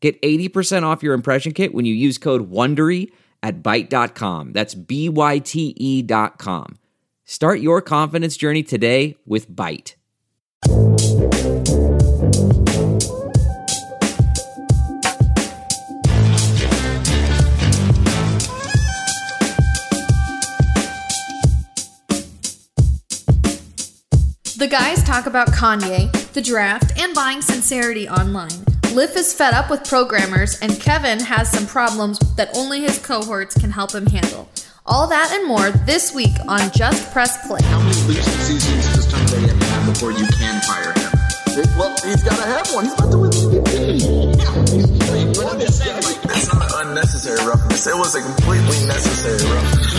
Get 80% off your impression kit when you use code WONDERY at Byte.com. That's B-Y-T-E dot com. Start your confidence journey today with Byte. The guys talk about Kanye, the draft, and buying sincerity online. Liff is fed up with programmers, and Kevin has some problems that only his cohorts can help him handle. All that and more this week on Just Press Play. How many losing seasons does Tom Brady have to have before you can fire him? Well, he's got to have one. He's about to win the MVP. Yeah, he's, he's, well, I'm just saying, like, It's not an unnecessary roughness. It was a completely necessary roughness.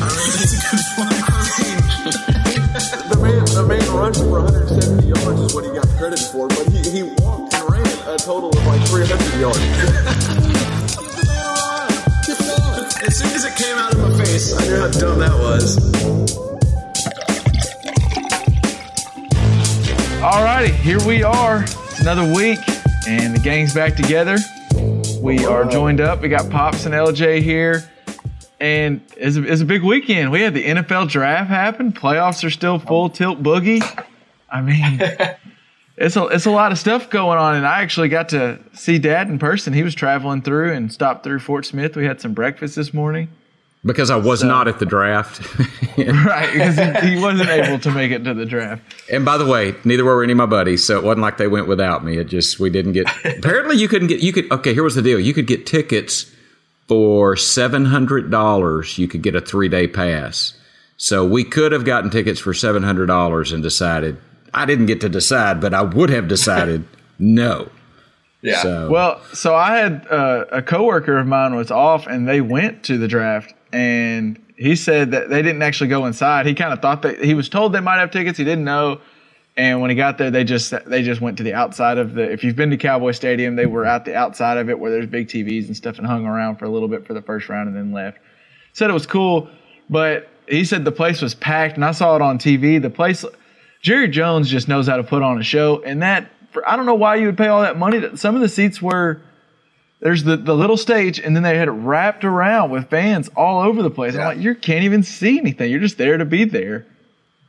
I mean, it's a good point. The man, the man rushed for 170 yards is what he got credit for, but he, total of like 300 yards. As soon as it came out of my face, I knew how dumb that was. Alrighty, here we are. It's another week, and the gang's back together. We are joined up. We got Pops and LJ here, and it's a, it's a big weekend. We had the NFL draft happen. Playoffs are still full tilt boogie. I mean, it's a it's a lot of stuff going on, and I actually got to see Dad in person. He was traveling through and stopped through Fort Smith. We had some breakfast this morning. Because I was not at the draft. Right, because he, he wasn't able to make it to the draft. and by the way, neither were any of my buddies, so it wasn't like they went without me. It just we didn't get. apparently, you couldn't get. You could. Okay, here was the deal. You could get tickets for seven hundred dollars. You could get a three day pass. So we could have gotten tickets for seven hundred dollars and decided. I didn't get to decide, but I would have decided no. Yeah. So Well, so I had uh, a coworker of mine was off, and they went to the draft, and he said that they didn't actually go inside. He kind of thought that he was told they might have tickets. He didn't know, and when he got there, they just they just went to the outside of the. If you've been to Cowboy Stadium, they were out the outside of it where there's big TVs and stuff, and hung around for a little bit for the first round, and then left. Said it was cool, but he said the place was packed, and I saw it on TV. The place, Jerry Jones just knows how to put on a show, and that for, I don't know why you would pay all that money. Some of the seats were there's the, the little stage, and then they had it wrapped around with fans all over the place. I'm like, you can't even see anything. You're just there to be there.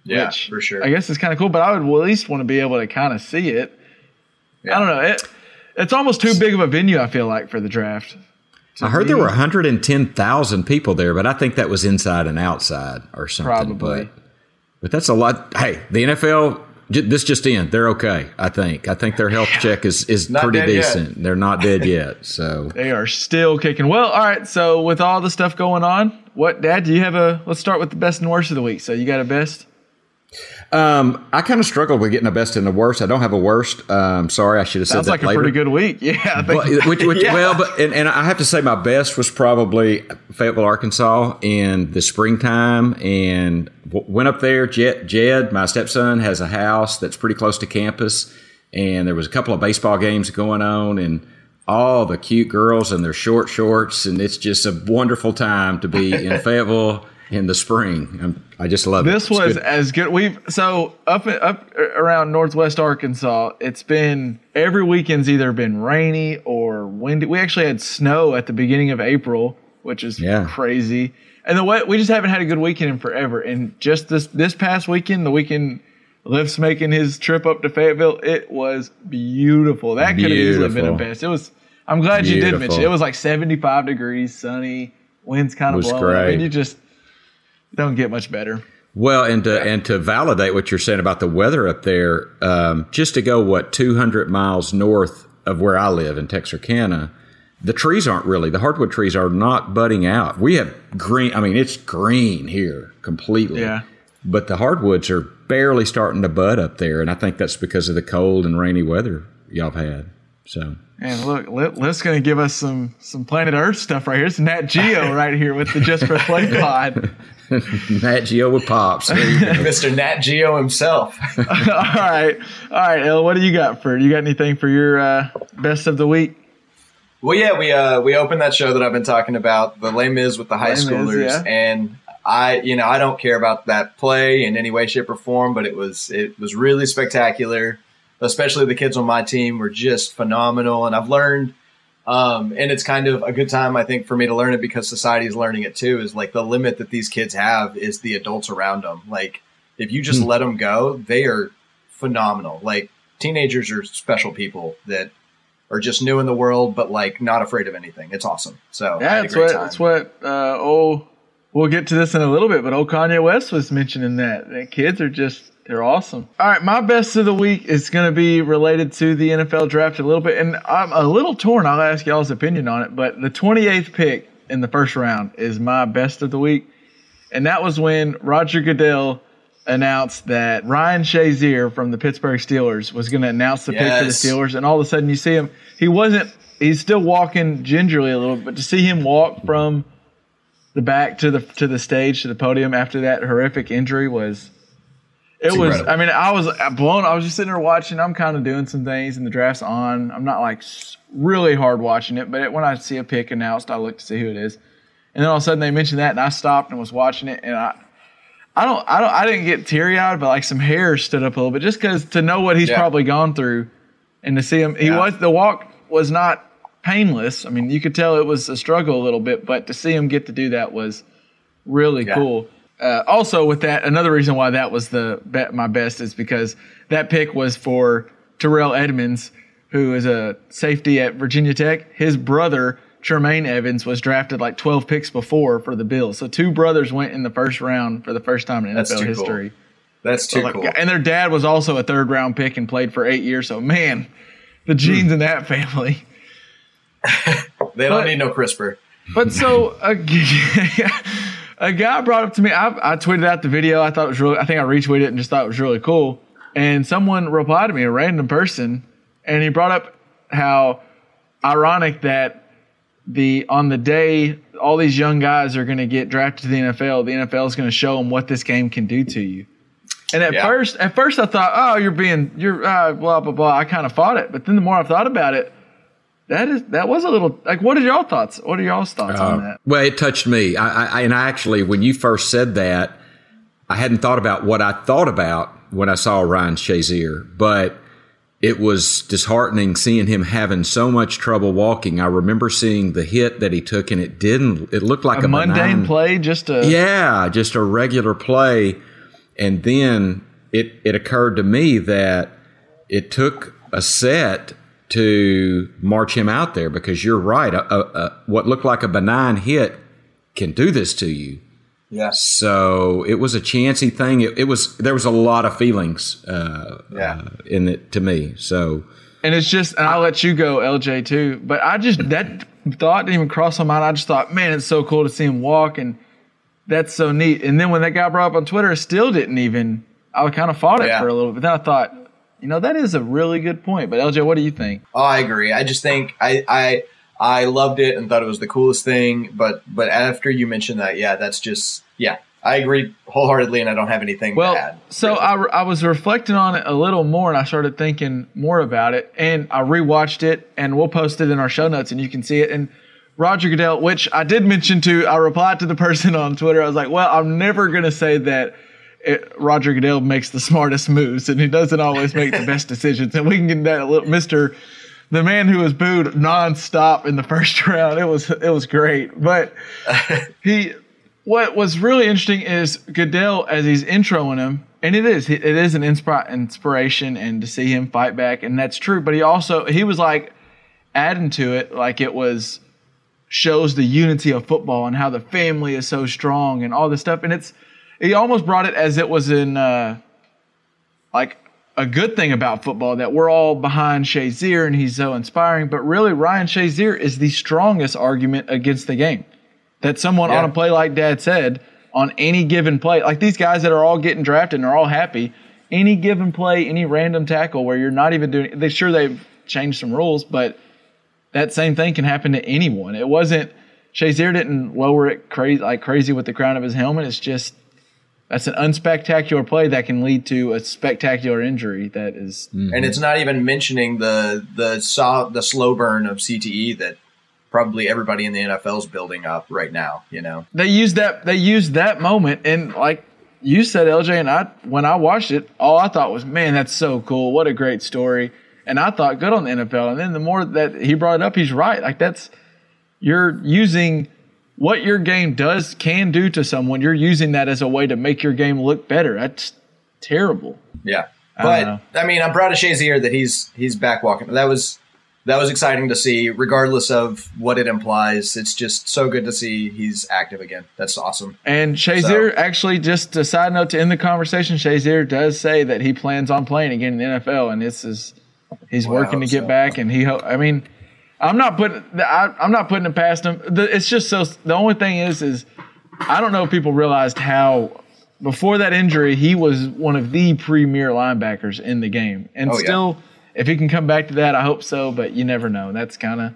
Yeah, which for sure. I guess it's kind of cool, but I would at least want to be able to kind of see it. I don't know. It, it's almost too big of a venue. I feel like for the draft. I heard there were 110,000 people there, but I think that was inside and outside or something. Probably. But, but that's a lot. Hey, the NFL, j- this just in. They're okay, I think. I think their health check is, is Not pretty dead yet. decent. They're not dead yet. So They are still kicking. Well, all right. So with all the stuff going on, what Dad? Do you have a? Let's start with the best and worst of the week. So you got a best? Um, I kind of struggled with getting a best and a worst. I don't have a worst. Um, sorry, I should have said that. Sounds that like a pretty good week. Yeah, But, which, which, Yeah. Well, but and, and I have to say my best was probably Fayetteville, Arkansas, in the springtime, and w- went up there. Jed, Jed, my stepson, has a house that's pretty close to campus, and there was a couple of baseball games going on, and all the cute girls in their short shorts, and it's just a wonderful time to be in Fayetteville in the spring. I'm, I just love it. This was good. as good. We've so up up around Northwest Arkansas. It's been every weekend's either been rainy or windy. We actually had snow at the beginning of April, which is Yeah. crazy. And the way we just haven't had a good weekend in forever. And just this this past weekend, the weekend Lift's making his trip up to Fayetteville. It was beautiful. That could have easily been a Beautiful. best. It was. I'm glad you did mention. Beautiful. It was like 75 degrees, sunny, winds kind of blowing. I mean, you just don't get much better. Well, and to, and to validate what you're saying about the weather up there, um, just to go what 200 miles north of where I live in Texarkana, the trees aren't really the hardwood trees are not budding out. We have green. I mean, it's green here completely. Yeah. But the hardwoods are barely starting to bud up there, and I think that's because of the cold and rainy weather y'all have had. So And look, Lip, Lip's going to give us some some Planet Earth stuff right here. It's Nat Geo right here with the Just Press Play pod. Nat Geo with pops. There you go. Mr. Nat Geo himself. all right, all right, El. What do you got for? You got anything for your uh, best of the week? Well, yeah, we uh, we opened that show that I've been talking about, the Les Mis with the high Les Mis, schoolers, yeah. and I, you know, I don't care about that play in any way, shape, or form, but it was it was really spectacular. Especially the kids on my team were just phenomenal, and I've learned, um, and it's kind of a good time I think for me to learn it because society is learning it too. Is like the limit that these kids have is the adults around them. Like if you just let them go, they are phenomenal. Like teenagers are special people that are just new in the world, but like not afraid of anything. It's awesome. So Yeah, that's what time. that's what. Uh, oh, we'll get to this in a little bit, but old Kanye West was mentioning that that kids are just they're awesome. All right, my best of the week is going to be related to the NFL draft a little bit, and I'm a little torn. I'll ask y'all's opinion on it, but the 28th pick in the first round is my best of the week, and that was when Roger Goodell announced that Ryan Shazier from the Pittsburgh Steelers was going to announce the pick for the Steelers, and all of a sudden you see him. He wasn't. He's still walking gingerly a little, but to see him walk from the back to the to the stage to the podium after that horrific injury was. It It's was. incredible. I mean, I was uh, blown. I was just sitting there watching. I'm kind of doing some things, and the draft's on. I'm not like really hard watching it, but it, when I see a pick announced, I look to see who it is. And then all of a sudden they mentioned that, and I stopped and was watching it, and I, I don't, I don't, I didn't get teary eyed, but like some hair stood up a little bit, just because to know what he's Yeah. probably gone through, and to see him, he Yeah. was the walk was not painless. I mean, you could tell it was a struggle a little bit, but to see him get to do that was really Yeah. cool. Uh, also, with that, another reason why that was the be- my best is because that pick was for Terrell Edmunds, who is a safety at Virginia Tech. His brother Tremaine Edmunds was drafted like 12 picks before for the Bills. So two brothers went in the first round for the first time in That's NFL too cool. history. That's too Like, cool. And their dad was also a third round pick and played for eight years. So man, the genes in that family. They don't but- need no CRISPR. But so a, a guy brought up to me. I, I tweeted out the video. I thought it was really. I think I retweeted it and just thought it was really cool. And someone replied to me, a random person, and he brought up how ironic that the on the day all these young guys are going to get drafted to the NFL, the NFL is going to show them what this game can do to you. And at Yeah. first, at first I thought, oh, you're being, you're uh, blah blah blah. I kind of fought it, but then the more I've thought about it, that is that was a little like. What are y'all thoughts? What are y'all's thoughts on uh, that? Well, it touched me. I, I, and I actually, when you first said that, I hadn't thought about what I thought about when I saw Ryan Shazier, but it was disheartening seeing him having so much trouble walking. I remember seeing the hit that he took, and it didn't. It looked like a, A mundane benign- play, just a Yeah, just a regular play. And then it, it occurred to me that it took a set to march him out there because you're right. A, a, a, what looked like a benign hit can do this to you. Yes. So it was a chancy thing. It, it was there was a lot of feelings uh, Yeah. uh, in it to me. So and it's just. And I'll let you go, LJ, too. But I just that thought didn't even cross my mind. I just thought, man, it's so cool to see him walk, and that's so neat. And then when that guy brought up on Twitter, it still didn't even. I kind of fought it Yeah. for a little bit. Then I thought, you know, that is a really good point. But LJ, what do you think? Oh, I agree. I just think I I I loved it and thought it was the coolest thing. But but after you mentioned that, yeah, that's just yeah. I agree wholeheartedly, and I don't have anything Well, to add. so I, I was reflecting on it a little more, and I started thinking more about it, and I rewatched it, and we'll post it in our show notes, and you can see it. And Roger Goodell, which I did mention to, I replied to the person on Twitter. I was like, "Well, I'm never gonna say that." It, Roger Goodell makes the smartest moves, and he doesn't always make the best decisions. And we can get that a little, Mister, the man who was booed nonstop in the first round. It was it was great, but he what was really interesting is Goodell as he's introing him, and it is it is an inspi- inspiration, and to see him fight back, and that's true. But he also he was like adding to it, like it was shows the unity of football and how the family is so strong and all this stuff, and it's he almost brought it as it was in uh, like a good thing about football that we're all behind Shazier and he's so inspiring, but really Ryan Shazier is the strongest argument against the game that someone Yeah. on a play like Dad said on any given play, like these guys that are all getting drafted and are all happy, any given play, any random tackle where you're not even doing. They sure they've changed some rules, but that same thing can happen to anyone. It wasn't Shazier didn't lower it crazy like crazy with the crown of his helmet. It's just that's an unspectacular play that can lead to a spectacular injury. That is, mm-hmm. and it's not even mentioning the the saw the slow burn of CTE that probably everybody in the NFL is building up right now. You know, they used that they used that moment and like you said, LJ, and I when I watched it, all I thought was, man, that's so cool. What a great story. And I thought good on the NFL. And then the more that he brought it up, he's right. Like that's you're using what your game does can do to someone. You're using that as a way to make your game look better. That's terrible. yeah. But know. I, mean, I'm proud of Shazier that he's he's back walking. That was that was exciting to see, regardless of what it implies. It's just so good to see he's active again. That's awesome. And Shazier actually, just a side note to end the conversation, Shazier does say that he plans on playing again in the NFL, and this is he's Well, working to get so. back. And he, ho- I mean, I'm not putting, I, I'm not putting it past him. The, it's just so. The only thing is, is I don't know if people realized how before that injury he was one of the premier linebackers in the game, and Oh, yeah. still, if he can come back to that, I hope so. But you never know. That's kind of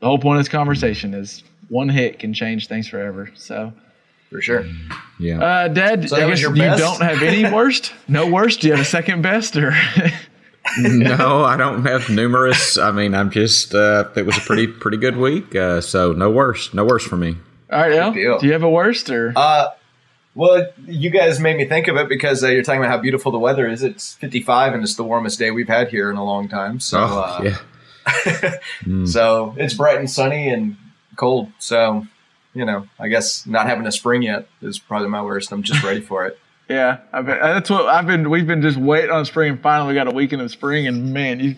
the whole point of this conversation is one hit can change things forever. So. For sure. Yeah. Uh, Dad, So I guess your you best? don't have any worst. No worst. Do you have a second best or? no, I don't have numerous. I mean, I'm just. Uh, it was a pretty pretty good week. Uh, so no worse, no worse for me. All right, El, do you have a worst or? Uh, well, you guys made me think of it because uh, you're talking about how beautiful the weather is. It's 55 and it's the warmest day we've had here in a long time. So, Oh uh, yeah. so it's bright and sunny and cold. So, you know, I guess not having a spring yet is probably my worst. I'm just ready for it. Yeah, I've been, that's what I've been. We've been just waiting on spring, and finally we got a weekend of spring. And man, you,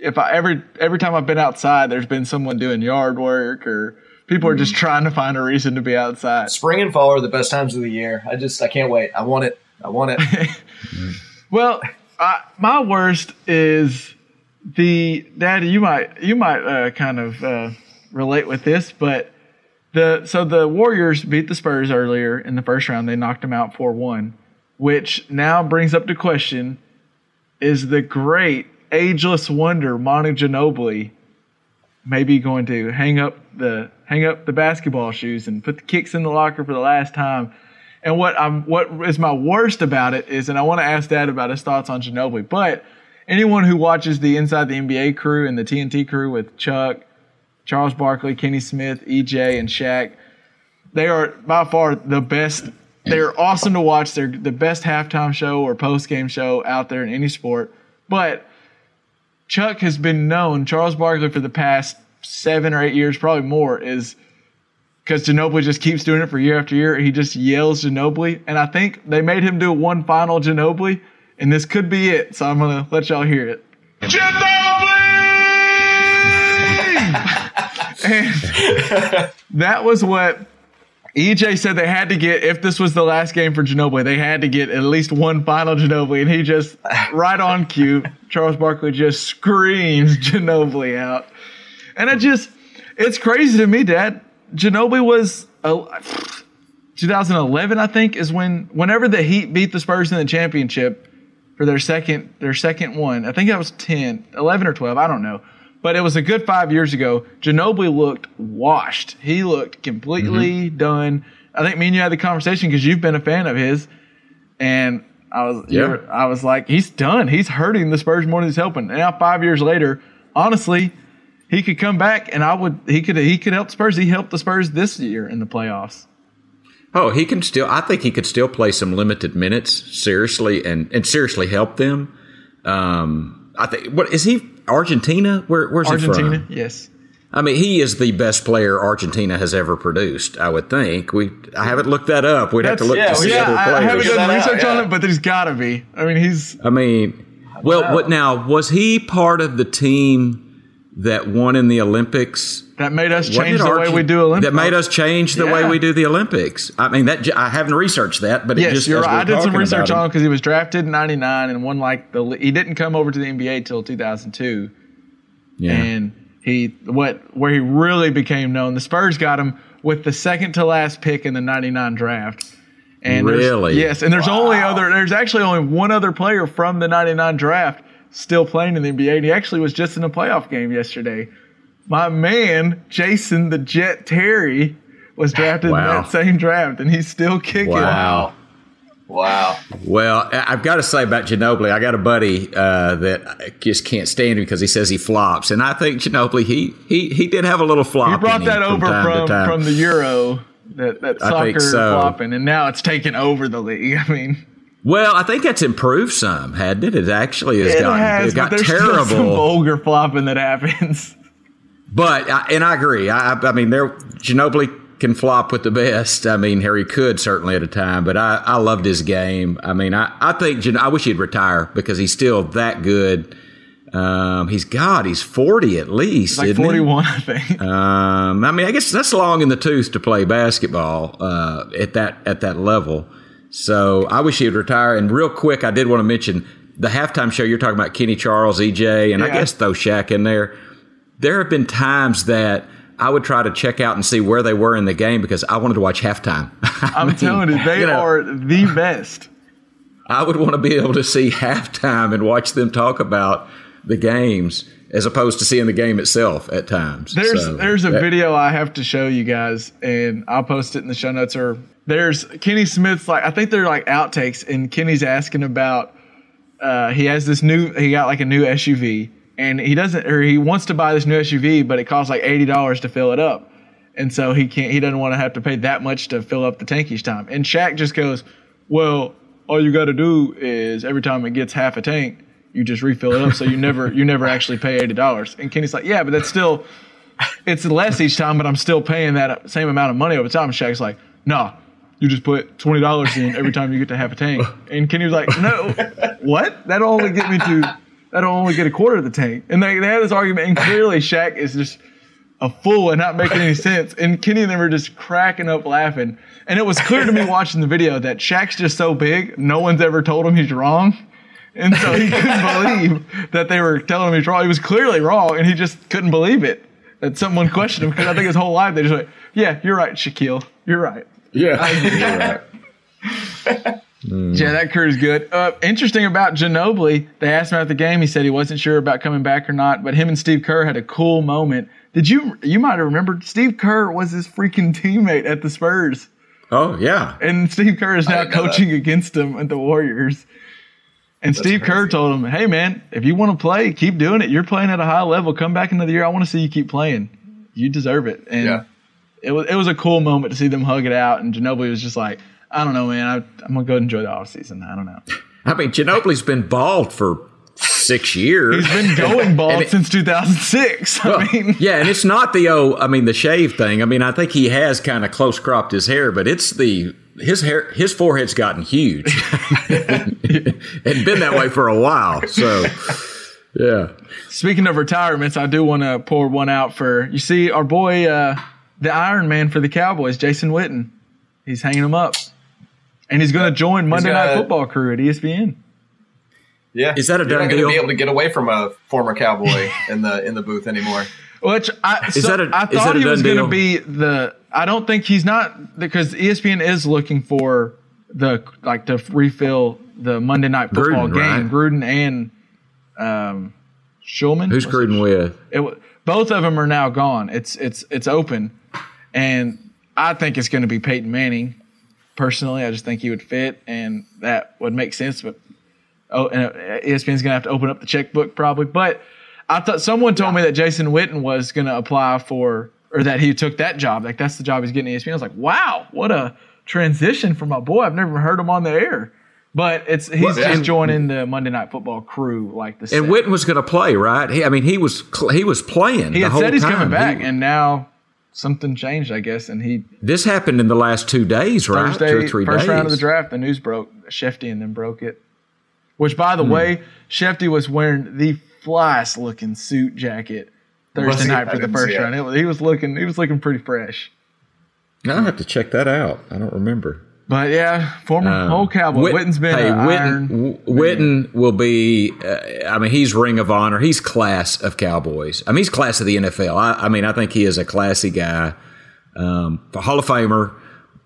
if I every every time I've been outside, there's been someone doing yard work or people are just trying to find a reason to be outside. Spring and fall are the best times of the year. I just, I can't wait. I want it. I want it. Well, uh, my worst is the daddy. You might you might uh, kind of uh, relate with this, but the so the Warriors beat the Spurs earlier in the first round. They knocked them out four one, which now brings up the question: Is the great ageless wonder Manu Ginobili maybe going to hang up the hang up the basketball shoes and put the kicks in the locker for the last time? And what I'm what is my worst about it is, and I want to ask Dad about his thoughts on Ginobili, but anyone who watches the Inside the NBA crew and the TNT crew with Chuck, Charles Barkley, Kenny Smith, EJ, and Shaq, they are by far the best. They're awesome to watch. They're the best halftime show or post game show out there in any sport. But Chuck has been known, Charles Barkley, for the past seven or eight years, probably more, is because Ginobili just keeps doing it for year after year. He just yells Ginobili. And I think they made him do one final Ginobili, and this could be it. So I'm going to let y'all hear it. and that was what EJ said they had to get if this was the last game for Ginobili. They had to get at least one final Ginobili, and he just right on cue. Charles Barkley just screams Ginobili out, and it just it's crazy to me, Dad. Ginobili was uh, 2011, I think, is when whenever the Heat beat the Spurs in the championship for their second their second one. I think that was 10, 11 or 12. I don't know. But it was a good five years ago. Ginobili looked washed. He looked completely done. I think me and you had the conversation because you've been a fan of his, and I was Yeah. I was like, he's done. He's hurting the Spurs more than he's helping. And now five years later, honestly, he could come back and I would he could he could help the Spurs. He helped the Spurs this year in the playoffs. Oh, he can still. I think he could still play some limited minutes seriously and and seriously help them. Um, I think. What is he? Argentina? Where, where's he Argentina, from? yes. I mean, he is the best player Argentina has ever produced. I would think. We. I haven't looked that up. We'd have to look yeah, to see yeah, other I, I haven't done that out, research on it, but there's got to be. I mean, he's I mean, well, what now? Was he part of the team that won in the Olympics? that made us change the way we do Olympics. That made us change the way we do the Olympics. I mean, that I haven't researched that, but it Yes, just you're right. I did some research on him- because he was drafted in '99 and won like the. He didn't come over to the NBA till 2002, Yeah. and he what where he really became known. The Spurs got him with the second to last pick in the '99 draft. And Really? Yes, and there's only other. There's actually only one other player from the '99 draft still playing in the NBA. And he actually was just in a playoff game yesterday. My man, Jason the Jet Terry, was drafted Wow. in that same draft, and he's still kicking. Wow. Wow. Well, I- I've got to say about Ginobili, I got a buddy uh, that I just can't stand him because he says he flops, and I think Ginobili he he he did have a little flop. He in brought him that over time from time. from the Euro, that that soccer so. flopping, and now it's taken over the league. I mean, Well, I think that's improved some, hadn't it? It actually has it gotten has, it got there's still some terrible. vulgar flopping that happens. But I- and I agree. I, I- mean, there Ginobili can flop with the best. I mean, Harry could certainly at a time, but I, I loved his game. I mean, I, I think Gin- I wish he'd retire because he's still that good. Um, he's God. He's forty at least. Like 41, I think. Um, I mean, I guess that's long in the tooth to play basketball uh, at that at that level. So I wish he would retire. And real quick, I did want to mention the halftime show. You're talking about Kenny Charles, EJ, and I guess throw Shaq in there. There have been times that I would try to check out and see where they were in the game because I wanted to watch halftime. I'm mean, telling you, they you know, are the best. I would want to be able to see halftime and watch them talk about the games as opposed to seeing the game itself at times. There's So, there's a that- video I have to show you guys, and I'll post it in the show notes. Or there's Kenny Smith's like I think they're like outtakes, and Kenny's asking about uh, he has this new he got like a new SUV, and he doesn't or he wants to buy this new SUV, but it costs like eighty dollars to fill it up, and so he can't he doesn't want to have to pay that much to fill up the tank each time. And Shaq just goes, well, all you got to do is every time it gets half a tank. You just refill it up, so you never you never actually pay eighty dollars. And Kenny's like, yeah, but that's still it's less each time, but I'm still paying that same amount of money over time. And Shaq's like, nah, you just put twenty dollars in every time you get to half a tank. And Kenny was like, no, what? That'll only get me to that'll only get a quarter of the tank. And they, they had this argument, and clearly Shaq is just a fool and not making any sense. And Kenny and them were just cracking up laughing. And it was clear to me watching the video that Shaq's just so big, no one's ever told him he's wrong. And so he couldn't believe that they were telling him he's wrong. He was clearly wrong, and he just couldn't believe it. That someone questioned him because I think his whole life they just went, "Yeah, you're right, Shaquille. You're right." Yeah, you're right. Yeah, that crew's good. Uh, interesting about Ginobili, they asked him at the game. He said he wasn't sure about coming back or not, but him and Steve Kerr had a cool moment. Did you? You might have remembered Steve Kerr was his freaking teammate at the Spurs, Oh yeah. and Steve Kerr is now didn't that. coaching against him at the Warriors. And Steve Kerr told him, "Hey man, if you want to play, keep doing it. You're playing at a high level. Come back another year. I want to see you keep playing. You deserve it." And Yeah. It was it was a cool moment to see them hug it out. And Ginobili was just like, "I don't know, man. I, I'm gonna go enjoy the off season. I don't know." I mean, Ginobili's been bald for six years. He's been going bald it- since 2006. I mean, yeah, and it's not the oh, I mean the shave thing. I mean, I think he has kind of close cropped his hair, but it's the his hair his forehead's gotten huge and been that way for a while. So, yeah, speaking of retirements, I do want to pour one out for you. See, our boy, uh, the Iron Man for the Cowboys, Jason Witten. He's hanging him up, and he's going to join Monday Night Football crew at ESPN. Yeah. Is that a You're done not gonna deal? be able to get away from a former cowboy in the in the booth anymore. Which I Is so that a- I is thought that a he was going to be the. I don't think he's not because ESPN is looking for the like to refill the Monday Night Football Gruden, game. right? Gruden and um, Schulman. who's Was it Gruden with? it, both of them are now gone. It's it's it's open, and I think it's going to be Peyton Manning. Personally, I just think he would fit, and that would make sense. But oh, and uh, ESPN's going to have to open up the checkbook probably. But I thought someone told me that Jason Witten was going to apply for, or that he took that job. Like that's the job he's getting at ESPN. I was like, wow, what a transition for my boy. I've never heard him on the air. But it's he's yeah. just joining the Monday Night Football crew, like the. And set. Witten was going to play, right? He, I mean, he was cl- he was playing. He had said he's time. coming back, He- and now something changed, I guess. And he this happened in the last two days, right? Thursday, Two or three first days. round of the draft, the news broke. Shefty and then broke it. Which, by Hmm. the way, Shefty was wearing the flyest looking suit jacket Thursday he? night for the first round. It he was looking, he was looking pretty fresh. I'll have to check that out. I don't remember. But yeah, former Um, whole Cowboy. Whit- Witten's been hey, Witten, Witten will be. Uh, I mean, he's Ring of Honor. He's class of Cowboys. I mean, he's class of the NFL. I, I mean, I think he is a classy guy, um, Hall of Famer.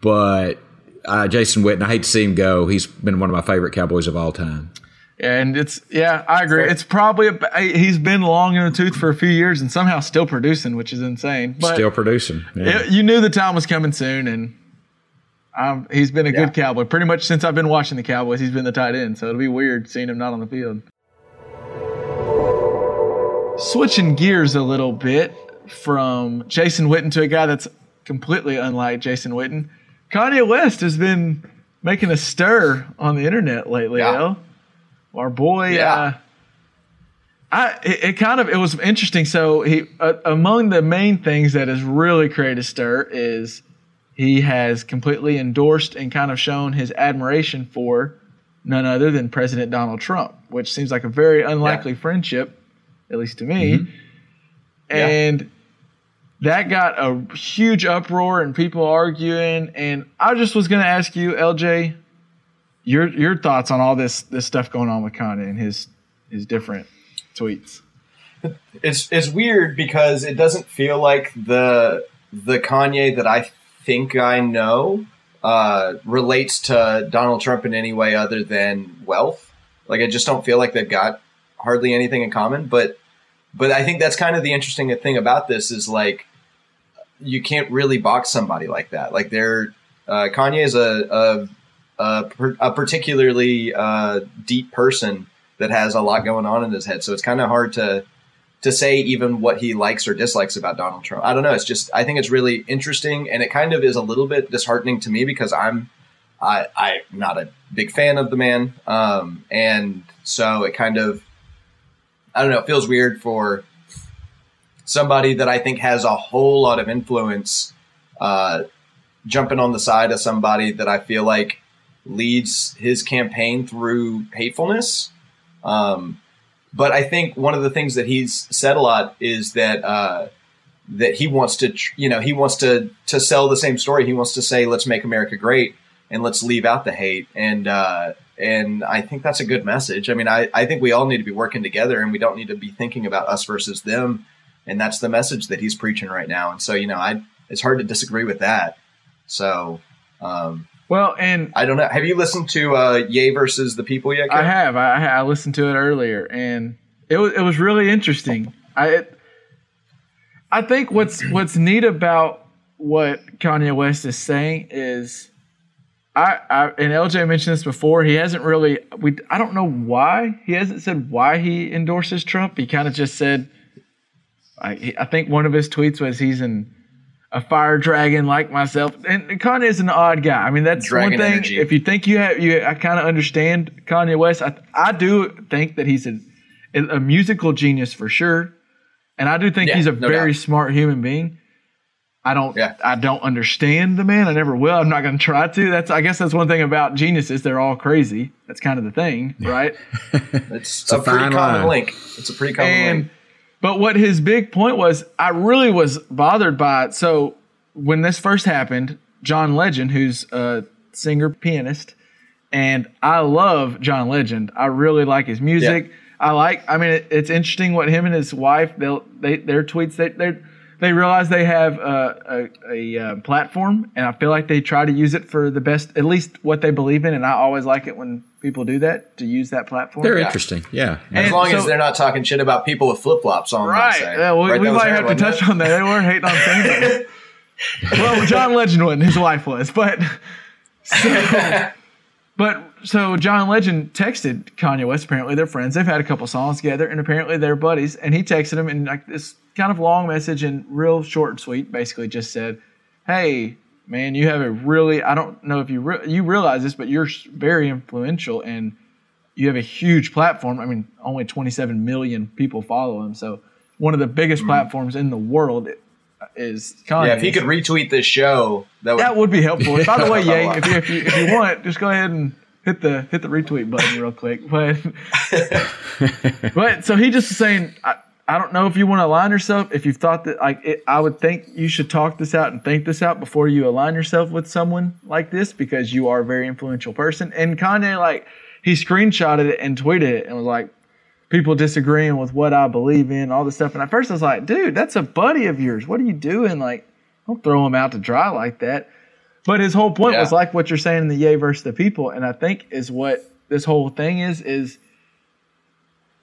But uh, Jason Witten, I hate to see him go. He's been one of my favorite Cowboys of all time. And it's yeah, I agree. It's probably a, he's been long in the tooth for a few years and somehow still producing, which is insane. But Still producing. Yeah. it- you knew the time was coming soon, and um, he's been a Yeah. good Cowboy. Pretty much since I've been watching the Cowboys, he's been the tight end. So it'll be weird seeing him not on the field. Switching gears a little bit from Jason Witten to a guy that's completely unlike Jason Witten. Kanye West has been making a stir on the internet lately. Yeah. Our boy. Yeah. Uh, I it, it kind of it was interesting. So he uh, among the main things that has really created a stir is he has completely endorsed and kind of shown his admiration for none other than President Donald Trump, which seems like a very unlikely friendship, at least to me. Mm-hmm. Yeah. And that got a huge uproar and people arguing. And I just was going to ask you, LJ, your your thoughts on all this this stuff going on with Kanye and his his different tweets. it's it's weird because it doesn't feel like the the Kanye that I think I know uh, relates to Donald Trump in any way other than wealth. Like I just don't feel like they've got hardly anything in common. But but I think that's kind of the interesting thing about this is like you can't really box somebody like that. Like they're uh, Kanye is a a, a, a particularly uh, deep person that has a lot going on in his head. So it's kind of hard to to say even what he likes or dislikes about Donald Trump. I don't know. It's just I think it's really interesting, and it kind of is a little bit disheartening to me because I'm I I'm not a big fan of the man, um, and so it kind of I don't know. It feels weird for somebody that I think has a whole lot of influence uh, jumping on the side of somebody that I feel like leads his campaign through hatefulness. Um, but I think one of the things that he's said a lot is that uh, that he wants to, you know, he wants to to sell the same story. He wants to say, "Let's make America great," and let's leave out the hate. And uh, and I think that's a good message. I mean, I, I think we all need to be working together, and we don't need to be thinking about us versus them. And that's the message that he's preaching right now. And so, you know, I it's hard to disagree with that. So. Um, Well, and I don't know. Have you listened to uh, Ye versus the People yet? I have. I, I listened to it earlier, and it was it was really interesting. I it, I think what's what's neat about what Kanye West is saying is, I, I and LJ mentioned this before. He hasn't really. We I don't know why he hasn't said why he endorses Trump. He kind of just said. I I think one of his tweets was he's an a fire dragon like myself. And Kanye is an odd guy. I mean, that's Dragon one thing. energy. If you think you have, you, I kind of understand Kanye West. I, I do think that he's a, a musical genius for sure, and I do think Yeah, he's a no very doubt. smart human being. I don't, Yeah. I don't understand the man. I never will. I'm not going to try to. That's, I guess, that's one thing about geniuses. They're all crazy. That's kind of the thing, right? It's, a a, pretty fine common link. It's a pretty common and link. But what his big point was, I really was bothered by it. So when this first happened, John Legend, who's a singer pianist, and I love John Legend. I really like his music. I like. I mean, it, it's interesting what him and his wife they'll they their tweets they they they realize they have a, a, a uh, platform, and I feel like they try to use it for the best, at least what they believe in. And I always like it when people do that to use that platform. They're interesting. Yeah. As and long so- as they're not talking shit about people with flip flops on. Right. say. Yeah, we, Right, we that might her, have to touch it? on that. They weren't hating on singers. well, John Legend wasn't. His wife was. But so, but so John Legend texted Kanye West. Apparently they're friends. They've had a couple songs together, and apparently they're buddies. And he texted him in like this kind of long message and real short and sweet. Basically, just said, "Hey." Man, you have a really, I don't know if you re- you realize this, but you're very influential and you have a huge platform. I mean, only 27 million people follow him. So one of the biggest mm-hmm. platforms in the world is Kanye. Yeah, if he could retweet this show, that would. that would be helpful. By the way, Yang, if you, if you if you want, just go ahead and hit the hit the retweet button real quick. But but so he just was saying. I, I don't know if you want to align yourself. If you've thought that, like, it, I would think you should talk this out and think this out before you align yourself with someone like this because you are a very influential person. And Kanye, like, he screenshotted it and tweeted it and was like, people disagreeing with what I believe in, all this stuff. And at first I was like, dude, that's a buddy of yours. What are you doing? Like, don't throw him out to dry like that. But his whole point Yeah. was like what you're saying in the Ye versus the people, and I think is what this whole thing is is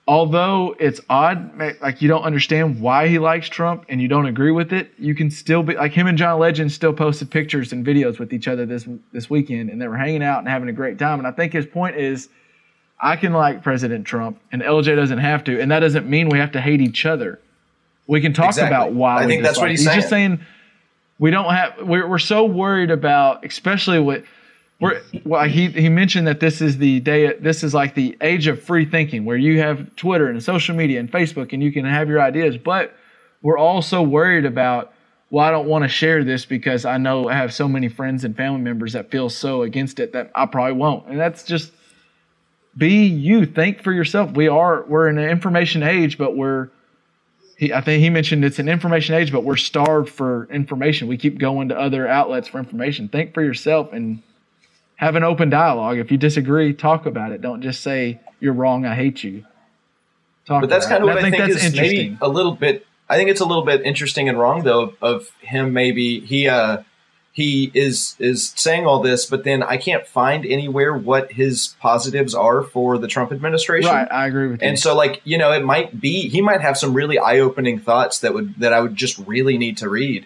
although it's odd, like you don't understand why he likes Trump and you don't agree with it, you can still be like him and John Legend still posted pictures and videos with each other this this weekend, and they were hanging out and having a great time. And I think his point is, I can like President Trump, and LJ doesn't have to, and that doesn't mean we have to hate each other. We can talk Exactly. about why. I think that's what dislike- he's just saying we don't have we're, we're so worried about especially what we're well he he mentioned that this is the day this is like the age of free thinking where you have twitter and social media and facebook and you can have your ideas but we're all so worried about well i don't want to share this because i know i have so many friends and family members that feel so against it that i probably won't and that's just be you think for yourself we are we're in an information age but we're he, I think he mentioned it's an information age, but we're starved for information. We keep going to other outlets for information. Think for yourself and have an open dialogue. If you disagree, talk about it. Don't just say you're wrong. I hate you. Talk But that's kind of it. what I think, that's is maybe a little bit. I think it's a little bit interesting and wrong though of him. Maybe he uh, he is is saying all this, but then I can't find anywhere what his positives are for the Trump administration. Right, I agree with you. And so, like you know, it might be he might have some really eye opening thoughts that would that I would just really need to read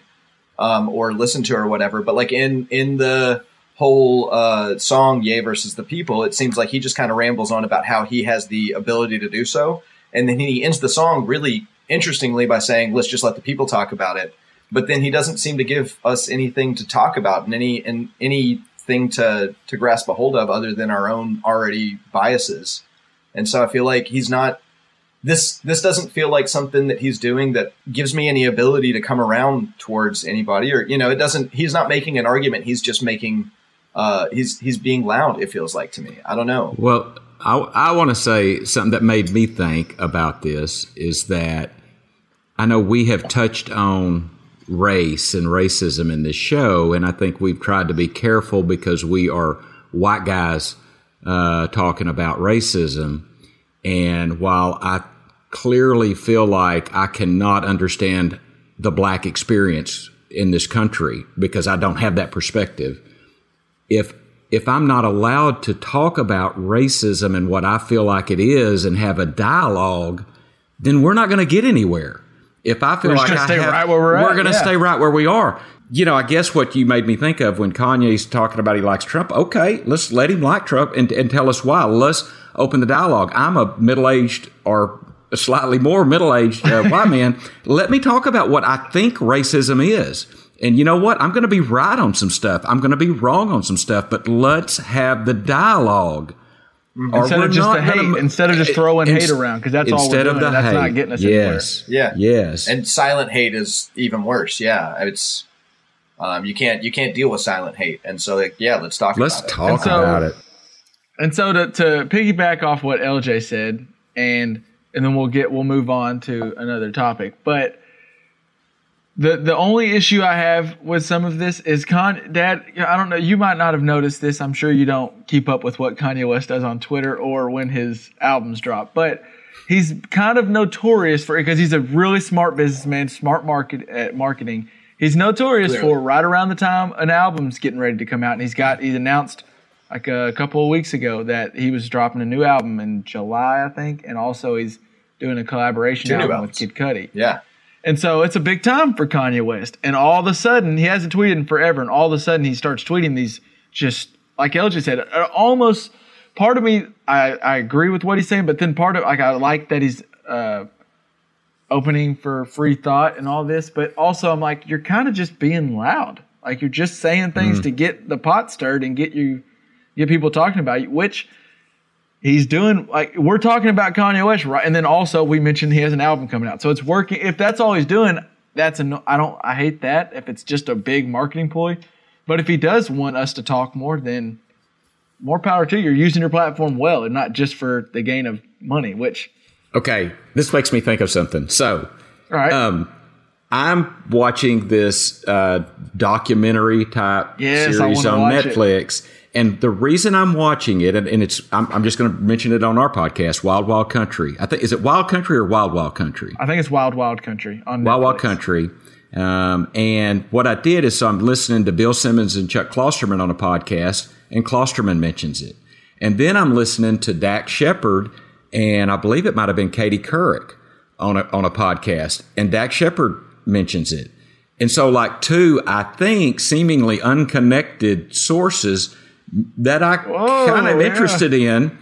um, or listen to or whatever. But like in in the whole uh, song "Ye versus the People," it seems like he just kind of rambles on about how he has the ability to do so, and then he ends the song really interestingly by saying, "Let's just let the people talk about it." But then he doesn't seem to give us anything to talk about and any and anything to to grasp a hold of other than our own already biases. And so I feel like he's not this this doesn't feel like something that he's doing that gives me any ability to come around towards anybody or you know it doesn't he's not making an argument. He's just making uh he's he's being loud it feels like to me. I don't know. Well, I, I want to say something that made me think about this is that I know we have touched on race and racism in this show, and I think we've tried to be careful because we are white guys uh, talking about racism. And while I clearly feel like I cannot understand the black experience in this country because I don't have that perspective, if if I'm not allowed to talk about racism and what I feel like it is and have a dialogue, then we're not going to get anywhere. If I feel We're like I stay have, right where we're at, going to yeah. stay right where we are. You know, I guess what you made me think of when Kanye's talking about he likes Trump. Okay, let's let him like Trump and, and tell us why. Let's open the dialogue. I'm a middle aged or slightly more middle aged uh, white man. Let me talk about what I think racism is. And you know what? I'm going to be right on some stuff. I'm going to be wrong on some stuff, but let's have the dialogue. Or Instead of just the hate, gonna- instead of just throwing Ins- hate around, because that's all we're instead doing. of the that's hate, not getting us yes, Yeah. yes, and silent hate is even worse yeah it's um you can't you can't deal with silent hate and so like yeah let's talk let's about it. talk And so- about it. And so to, to piggyback off what LJ said, and and then we'll get we'll move on to another topic. But the the only issue I have with some of this is Con Dad. I don't know. You might not have noticed this. I'm sure you don't keep up with what Kanye West does on Twitter or when his albums drop. But he's kind of notorious for because he's a really smart businessman, smart market at marketing. He's notorious Clearly. for right around the time an album's getting ready to come out, and he's got he's announced like a couple of weeks ago that he was dropping a new album in July, I think, and also he's doing a collaboration album with. Kid Cudi. yeah And so it's a big time for Kanye West. And all of a sudden, he hasn't tweeted in forever, and all of a sudden he starts tweeting these just like LJ said, uh, almost part of me I, I agree with what he's saying, but then part of like I like that he's uh opening for free thought and all this, but also I'm like, you're kind of just being loud. Like you're just saying things to get the pot stirred and get you get people talking about you, which he's doing like we're talking about Kanye West, right? And then also we mentioned he has an album coming out. So it's working. If that's all he's doing, that's a no, I don't I hate that if it's just a big marketing ploy. But if he does want us to talk more, then more power to you. You're using your platform well and not just for the gain of money, which Okay, this makes me think of something. So, all right. um, I'm watching this uh, documentary type Yes, series on Netflix, it. Netflix, and the reason I'm watching it, and, and it's I'm, I'm just going to mention it on our podcast, Wild Wild Country. I think is it Wild Country or Wild Wild Country? I think it's Wild Wild Country on Wild Wild Country. Um, and what I did is so I'm listening to Bill Simmons and Chuck Klosterman on a podcast, and Klosterman mentions it. And then I'm listening to Dax Shepard, and I believe it might have been Katie Couric on a, on a podcast, and Dax Shepard mentions it. And so, like two, I think seemingly unconnected sources that I kind of yeah. interested in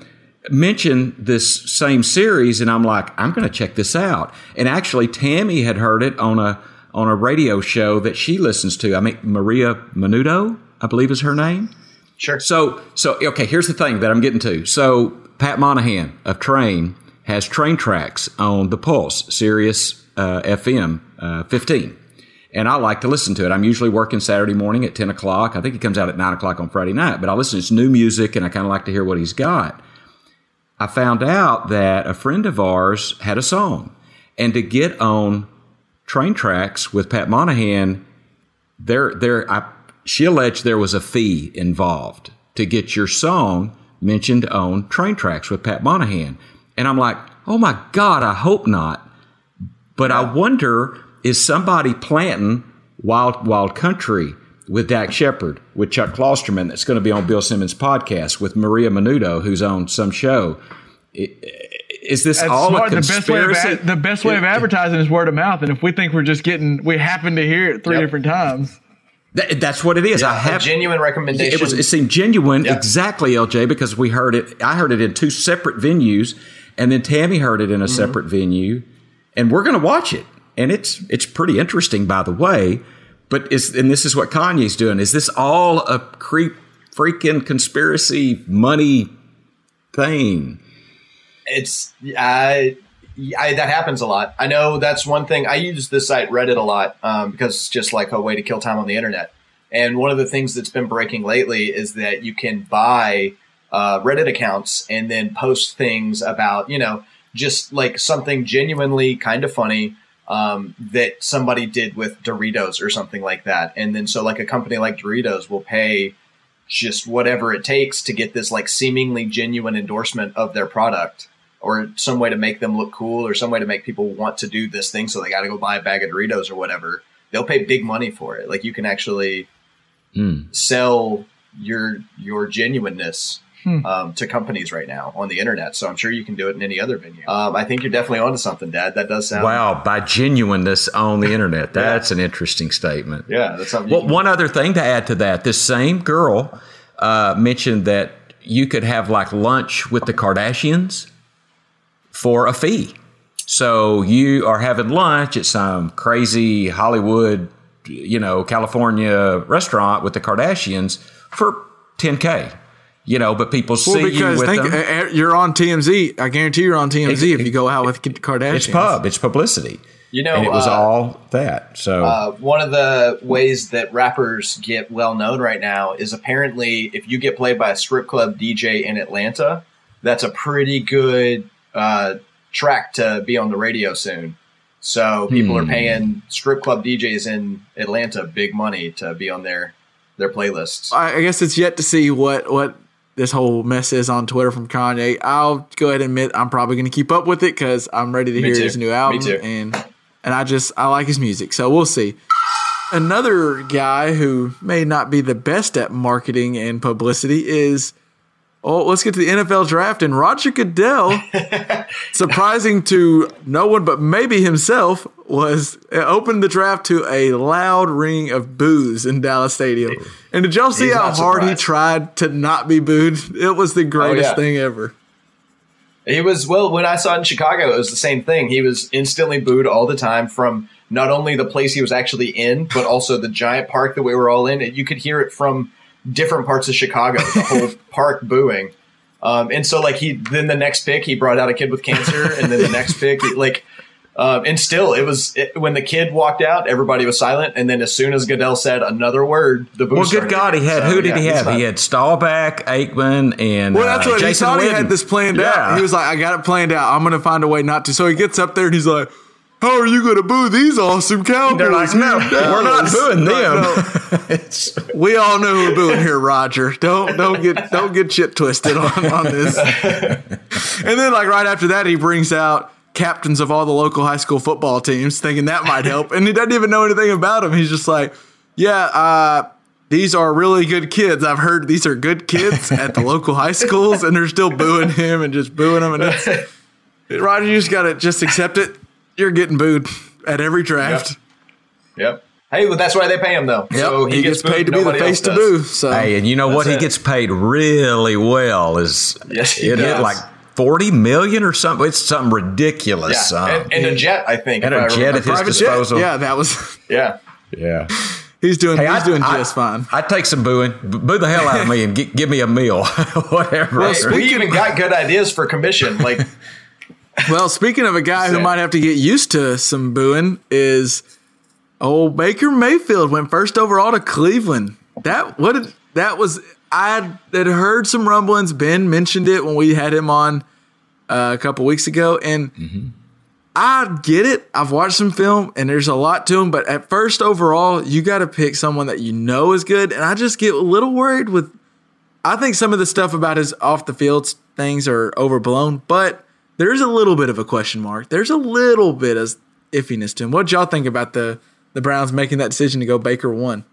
mentioned this same series, and I'm like, I'm going to check this out. And actually, Tammy had heard it on a on a radio show that she listens to. I mean, Maria Menounos, I believe is her name. Sure. So, so okay. Here's the thing that I'm getting to. So, Pat Monahan of Train has train tracks on the Pulse Sirius uh, FM uh, 15, and I like to listen to it. I'm usually working Saturday morning at 10 o'clock. I think he comes out at 9 o'clock on Friday night, but I listen to his new music, and I kind of like to hear what he's got. I found out that a friend of ours had a song, and to get on train tracks with Pat Monahan, there, there, I, she alleged there was a fee involved to get your song mentioned on train tracks with Pat Monahan, and I'm like, oh my god, I hope not. But I wonder, is somebody planting Wild Wild Country with Dax Shepard, with Chuck Klosterman, that's going to be on Bill Simmons' podcast, with Maria Menounos, who's on some show. Is this That's all smart. a The best way of ad- the best way of advertising is word of mouth. And if we think we're just getting, we happen to hear it three Yep. different times. Th- that's what it is. I a have genuine recommendation. It was. It seemed genuine, Yeah. exactly, LJ, because we heard it. I heard it in two separate venues, and then Tammy heard it in Mm-hmm. a separate venue, and we're going to watch it, and it's it's pretty interesting, by the way. But is and this is what Kanye's doing. Is this all a creep, freaking conspiracy money thing? it's I, I that happens a lot. I know that's one thing. I use this site Reddit a lot um, because it's just like a way to kill time on the internet. And one of the things that's been breaking lately is that you can buy uh, Reddit accounts and then post things about you know just like something genuinely kind of funny um, that somebody did with Doritos or something like that. And then so like a company like Doritos will pay just whatever it takes to get this like seemingly genuine endorsement of their product or some way to make them look cool or some way to make people want to do this thing so they got to go buy a bag of Doritos or whatever. They'll pay big money for it. Like you can actually sell your your genuineness um, to companies right now on the internet. So I'm sure you can do it in any other venue. Um, I think you're definitely onto something, Dad. That does sound Wow, by genuineness on the internet. That's an interesting statement. Yeah, that's something. Well, one other thing to add to that, this same girl uh, mentioned that you could have like lunch with the Kardashians for a fee. So you are having lunch at some crazy Hollywood, you know, California restaurant with the Kardashians for 10k. You know, but people see Well, you because with think them. uh, uh, you're on TMZ. I guarantee you're on TMZ if you go out with the Kardashians. It's pub. It's publicity. you know, and it was uh, all that. So Uh, one of the ways that rappers get well known right now is apparently if you get played by a strip club DJ in Atlanta, that's a pretty good uh, track to be on the radio soon. So people Hmm. are paying strip club DJs in Atlanta big money to be on their their playlists. I I guess it's yet to see what what this whole mess is on Twitter from Kanye. I'll go ahead and admit I'm probably going to keep up with it because I'm ready to Me hear too. his new Me album, too. and and I just I like his music, so we'll see. Another guy who may not be the best at marketing and publicity is. Oh, let's get to the NFL draft and Roger Goodell, surprising to no one but maybe himself, was uh, opened the draft to a loud ring of boos in Dallas Stadium. And did y'all see He's how hard he tried to not be booed? It was the greatest yeah. thing ever. He was well when I saw it in Chicago, it was the same thing. He was instantly booed all the time from not only the place he was actually in, but also the giant park that we were all in. You could hear it from different parts of Chicago, the whole park booing. Um, and so like he then the next pick he brought out a kid with cancer, and then the next pick he, like. Um, and still, it was it, when the kid walked out, everybody was silent. And then, as soon as Goodell said another word, the boo Well, good God, he had So, who did yeah, he have? He had Staubach, Aikman, and Well, that's uh, what he Jason thought he had this planned out. He was like, I got it planned out. I'm going to find a way not to. So he gets up there and he's like, How are you going to boo these awesome Cowboys? They're like, no, we're not booing them. no. We all know who we're booing here, Roger. Don't don't get don't get shit twisted on, on this. And then like right after that, he brings out captains of all the local high school football teams, thinking that might help. And he doesn't even know anything about them. He's just like, yeah, uh, these are really good kids. I've heard these are good kids at the local high schools, and they're still booing him and just booing him. And it's Roger, you just gotta just accept it. You're getting booed at every draft. Yep. Hey, well, that's why they pay him though. Yep, So he, gets, booed, paid to be the face to boo. So Hey, and you know what? That's He gets paid really well. Is Yes, he it does. like forty million or something? It's something ridiculous. Yeah, sum. and, and a jet, I think. And if a I jet remember. at his private jet. disposal. Yeah, that was. Yeah. yeah. He's doing. Hey, he's I- doing I- just fine. I'd take some booing. Boo the hell out of me and gi- give me a meal, whatever. Well, Hey, we even got good ideas for commission. Like, Well, speaking of a guy who might have to get used to some booing, is old Baker Mayfield went first overall to Cleveland. That what did, that was I had heard some rumblings. Ben mentioned it when we had him on uh, a couple weeks ago, and I get it. I've watched some film, and there's a lot to him. But at first overall, you got to pick someone that you know is good, and I just get a little worried with. I think some of the stuff about his off the field things are overblown, but there's a little bit of a question mark. There's a little bit of iffiness to him. What y'all think about the the Browns making that decision to go Baker one?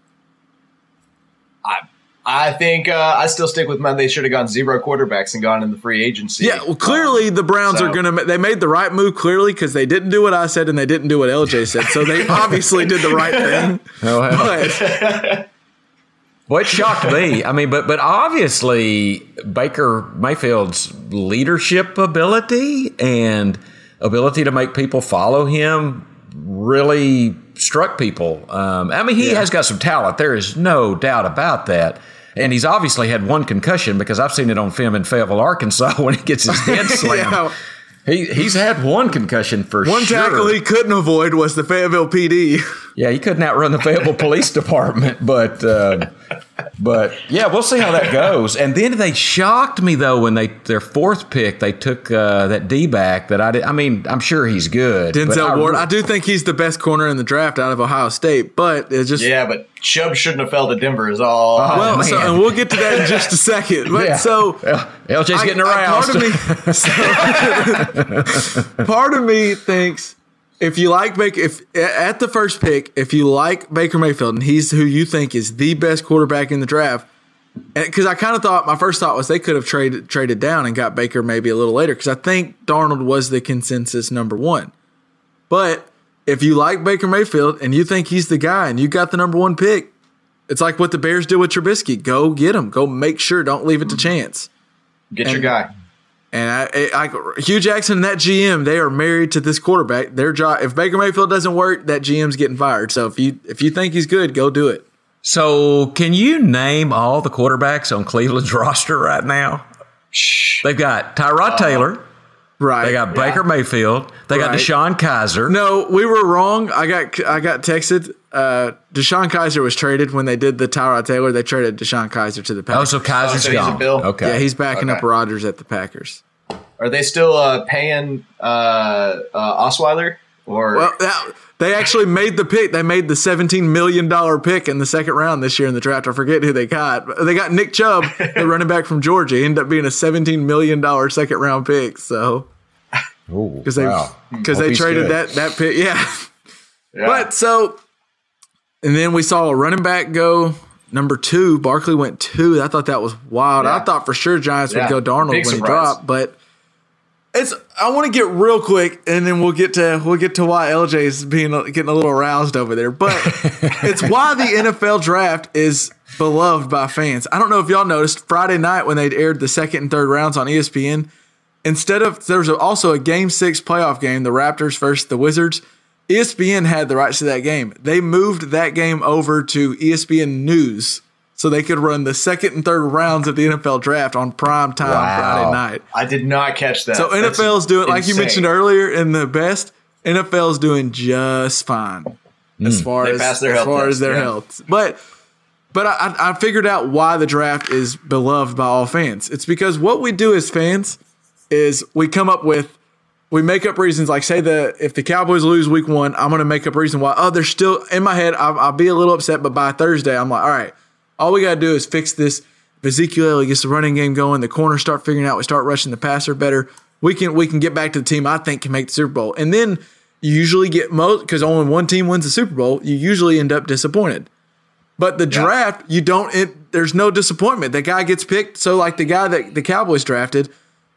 I I think uh, I still stick with my. They should have gone zero quarterbacks and gone in the free agency. Yeah, well, clearly the Browns so- are gonna. They made the right move clearly because they didn't do what I said and they didn't do what LJ said. So they obviously did the right thing. Oh, hell. But Well, it shocked me. I mean, but but obviously Baker Mayfield's leadership ability and ability to make people follow him really struck people. Um, I mean, he has got some talent. There is no doubt about that. And he's obviously had one concussion because I've seen it on film in Fayetteville, Arkansas, when he gets his head slammed. Yeah. He, he's had one concussion for one sure. tackle he couldn't avoid was the Fayetteville PD. Yeah, he couldn't outrun the Fayetteville Police Department, but uh, but yeah, we'll see how that goes. And then they shocked me though when they their fourth pick they took uh, that D back that I did. I mean, I'm sure he's good. but Denzel Ward. I do think he's the best corner in the draft out of Ohio State, but it's just Yeah, but Chubb shouldn't have fell to Denver. Is all. Oh, well. So, and we'll get to that in just a second. But Yeah. so LJ's I- getting I- aroused. part of me, so- part of me thinks if you like Baker, if at the first pick, if you like Baker Mayfield and he's who you think is the best quarterback in the draft, because I kind of thought my first thought was they could have traded traded down and got Baker maybe a little later because I think Darnold was the consensus number one. But if you like Baker Mayfield and you think he's the guy and you got the number one pick, it's like what the Bears did with Trubisky. Go get him. Go make sure. Don't leave it to mm-hmm. chance. Get your guy. And I, I, Hue Jackson and that GM, they are married to this quarterback. Their job, if Baker Mayfield doesn't work, that GM's getting fired. So if you if you think he's good, go do it. so, can you name all the quarterbacks on Cleveland's roster right now? They've got Tyrod Taylor. Right. They got Baker Mayfield. They got DeShone Kizer. no, we were wrong. I got I got texted. Uh, DeShone Kizer was traded when they did the Tyrod Taylor. They traded DeShone Kizer to the Packers. Oh, so Kizer's so gone. Bill? Okay. yeah, he's backing up Okay. Rodgers at the Packers. Are they still uh, paying uh, uh, Osweiler? Or Well, that, they actually made the pick. They made the seventeen million dollar pick in the second round this year in the draft. I forget who they got. They got Nick Chubb, the running back from Georgia. He ended up being a seventeen million dollar second round pick. So because they because Hope they traded good. that that pick, yeah. Yeah. But so, and then we saw a running back go number two. Barkley went two. I thought that was wild. I thought for sure Giants Yeah. would go Darnold Big when he dropped, but. It's. I want to get real quick, and then we'll get to we'll get to why LJ is being getting a little aroused over there. But it's why the NFL draft is beloved by fans. I don't know if y'all noticed Friday night when they aired the second and third rounds on ESPN. Instead of there was also a Game Six playoff game, the Raptors versus the Wizards. ESPN had the rights to that game. They moved that game over to ESPN News so they could run the second and third rounds of the NFL draft on prime time Wow. Friday night. I did not catch that. So That's NFL's doing like you mentioned earlier in the best. NFL's doing just fine hmm. as far They as their as health far test, as their yeah. health. But but I I figured out why the draft is beloved by all fans. It's because what we do as fans is we come up with we make up reasons like say the if the Cowboys lose week one, I'm gonna make up reason why. Oh, they're still in my head. I'll, I'll be a little upset, but by Thursday, I'm like, all right, all we gotta do is fix this. If Ezekiel gets the running game going, the corners start figuring out, we start rushing the passer better. We can we can get back to the team I think can make the Super Bowl, and then you usually get most because only one team wins the Super Bowl. You usually end up disappointed. But the draft, you don't. It, there's no disappointment. The guy gets picked. So like the guy that the Cowboys drafted,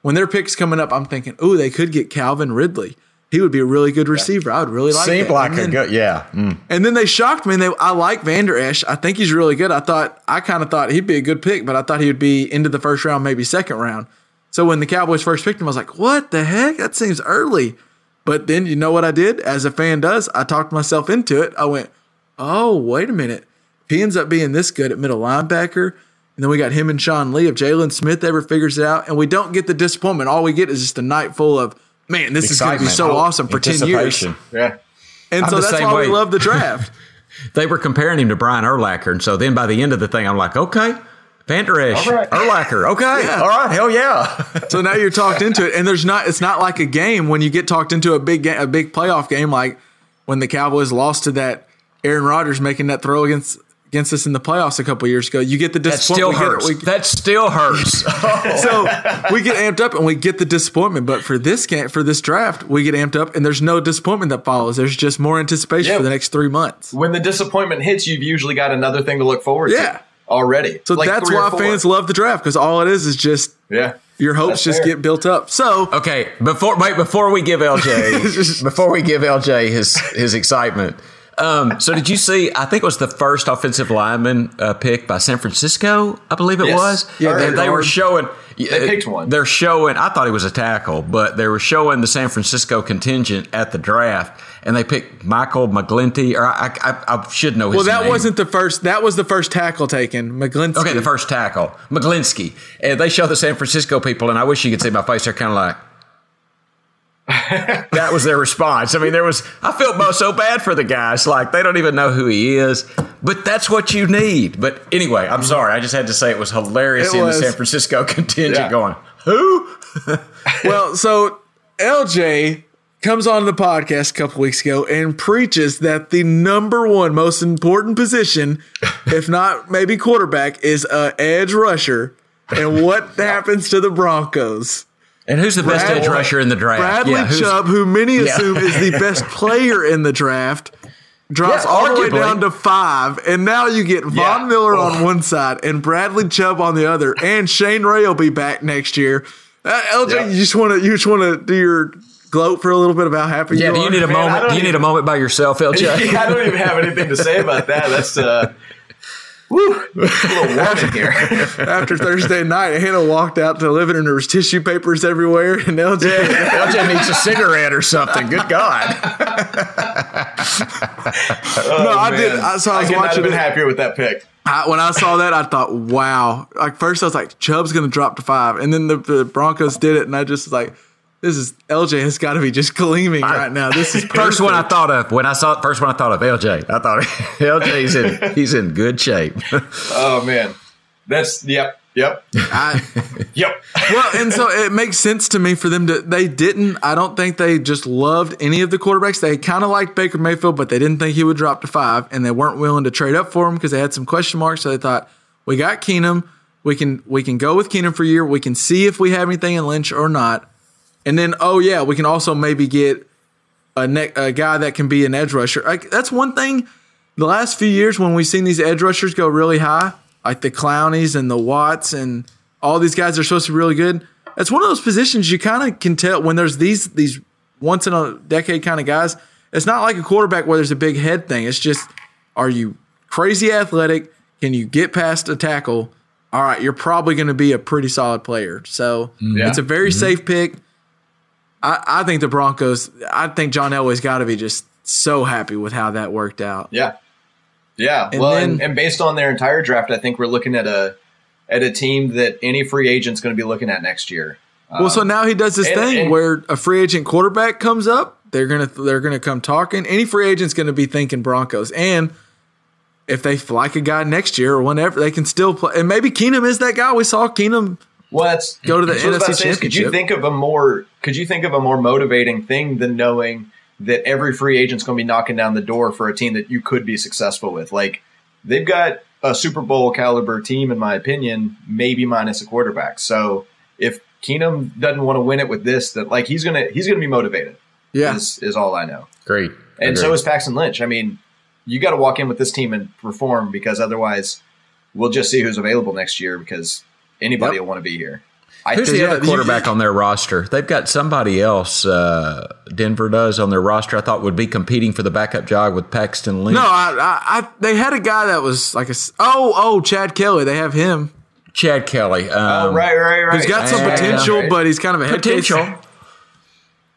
when their picks coming up, I'm thinking, oh, they could get Calvin Ridley. He would be a really good receiver. I would really like. Seemed that. like And a then- good, yeah. Mm. and then they shocked me. And they, I like Vander Esch. I think he's really good. I thought I kind of thought he'd be a good pick, but I thought he would be into the first round, maybe second round. So when the Cowboys first picked him, I was like, "What the heck? That seems early." But then you know what I did, as a fan does, I talked myself into it. I went, "Oh, wait a minute. If he ends up being this good at middle linebacker." And then we got him and Sean Lee. If Jaylon Smith ever figures it out, and we don't get the disappointment, all we get is just a night full of, man, this is going to be so hope, awesome for 10 years. Yeah. And I'm so that's why way. we love the draft. They were comparing him to Brian Urlacher, and so then by the end of the thing, I'm like, okay, Vander Esch, All right. Urlacher, okay, Yeah. all right, hell yeah. So now you're talked into it, and there's not. It's not like a game when you get talked into a big ga- a big playoff game, like when the Cowboys lost to that Aaron Rodgers making that throw against against us in the playoffs a couple years ago. You get the disappointment. That still disappointment. hurts. Get it. that still hurts. We- so we get amped up and we get the disappointment. But for this game, for this draft, we get amped up, and there's no disappointment that follows. There's just more anticipation Yeah. for the next three months. When the disappointment hits, you've usually got another thing to look forward Yeah. to already. So Like that's why fans love the draft because all it is is just Yeah. your hopes That's just fair. get built up. So Okay, before wait, before we give LJ before we give LJ his his excitement. Um, so did you see? I think it was the first offensive lineman uh, pick by San Francisco. I believe it Yes. was. Yeah, they they were showing. They picked one. They're showing. I thought he was a tackle, but they were showing the San Francisco contingent at the draft, and they picked Michael McGlinty, or I, I, I should know his well, that name. wasn't the first. That was the first tackle taken. McGlinchey. Okay, the first tackle, McGlinchey. And they show the San Francisco people, and I wish you could see my face. They're kind of like, that was their response. I mean, there was, I felt so bad for the guys. Like, they don't even know who he is, but that's what you need. But anyway, I'm sorry. I just had to say it was hilarious It was. the San Francisco contingent Yeah. going, who? Well, so LJ comes on the podcast a couple weeks ago and preaches that the number one most important position, if not maybe quarterback, is a edge rusher. And what happens to the Broncos? And who's the best Brad- edge rusher in the draft? Bradley Yeah, Chubb, who many Yeah. assume is the best player in the draft, drops Yeah, all the way down to five. And now you get Von Yeah. Miller Oh. on one side and Bradley Chubb on the other, and Shane Ray will be back next year. Uh, LJ, Yeah. you just want to you just want to do your gloat for a little bit about how happy Yeah, you do are. you need a Man, moment? don't Do you need a moment by yourself, LJ? I don't even have anything to say about that. That's uh, woo, a little warning here. After Thursday night, Hannah walked out to the living room. There was tissue papers everywhere, and LJ. LJ needs a cigarette or something. Good God. no, oh, I did. I, so I was watching been it. happier with that pick. I, when I saw that, I thought, wow. Like first, I was like, Chubb's going to drop to five, and then the, the Broncos did it, and I just was like, this is LJ has got to be just gleaming right now. This is First one I thought of when I saw first one I thought of LJ. I thought LJ's in he's in good shape. Oh man, that's yep, yep, I, yep. well, and so it makes sense to me for them to. They didn't. I don't think they just loved any of the quarterbacks. They kind of liked Baker Mayfield, but they didn't think he would drop to five, and they weren't willing to trade up for him because they had some question marks. So they thought, we got Keenum. We can we can go with Keenum for a year. We can see if we have anything in Lynch or not. And then, oh yeah, we can also maybe get a ne- a guy that can be an edge rusher. Like that's one thing. The last few years, when we've seen these edge rushers go really high, like the Clowneys and the Watts and all these guys are supposed to be really good. That's one of those positions you kind of can tell when there's these these once in a decade kind of guys. It's not like a quarterback where there's a big head thing. It's just, are you crazy athletic? Can you get past a tackle? All right, you're probably going to be a pretty solid player. So Yeah. it's a very mm-hmm. safe pick. I, I think the Broncos. I think John Elway's got to be just so happy with how that worked out. Yeah, yeah. And well, then- and, and based on their entire draft, I think we're looking at a at a team that any free agent's going to be looking at next year. Well, so um, now he does this and- thing and- where a free agent quarterback comes up. They're gonna they're gonna come talking. Any free agent's gonna be thinking Broncos, and if they like a guy next year or whenever, they can still play. And maybe Keenum is that guy. We saw Keenum. Well, that's Go to the that's what I was about NFC to say is, Could you think of a more Could you think of a more motivating thing than knowing that every free agent's going to be knocking down the door for a team that you could be successful with? Like they've got a Super Bowl caliber team, in my opinion, maybe minus a quarterback. So if Keenum doesn't want to win it with this, that like he's gonna he's gonna be motivated. Yeah, Is is all I know. Great. And so is Paxton Lynch. I mean, you got to walk in with this team and perform because otherwise, we'll just see who's available next year because anybody Yep. will want to be here. I Who's think- the other you- quarterback on their roster? They've got somebody else. Uh, Denver does on their roster. I thought would be competing for the backup job with Paxton Lynch. No, I, I, I they had a guy that was like a oh oh Chad Kelly. They have him. Chad Kelly. Um, Oh, right, right, right. He's got some potential, Right. but he's kind of a head case. potential.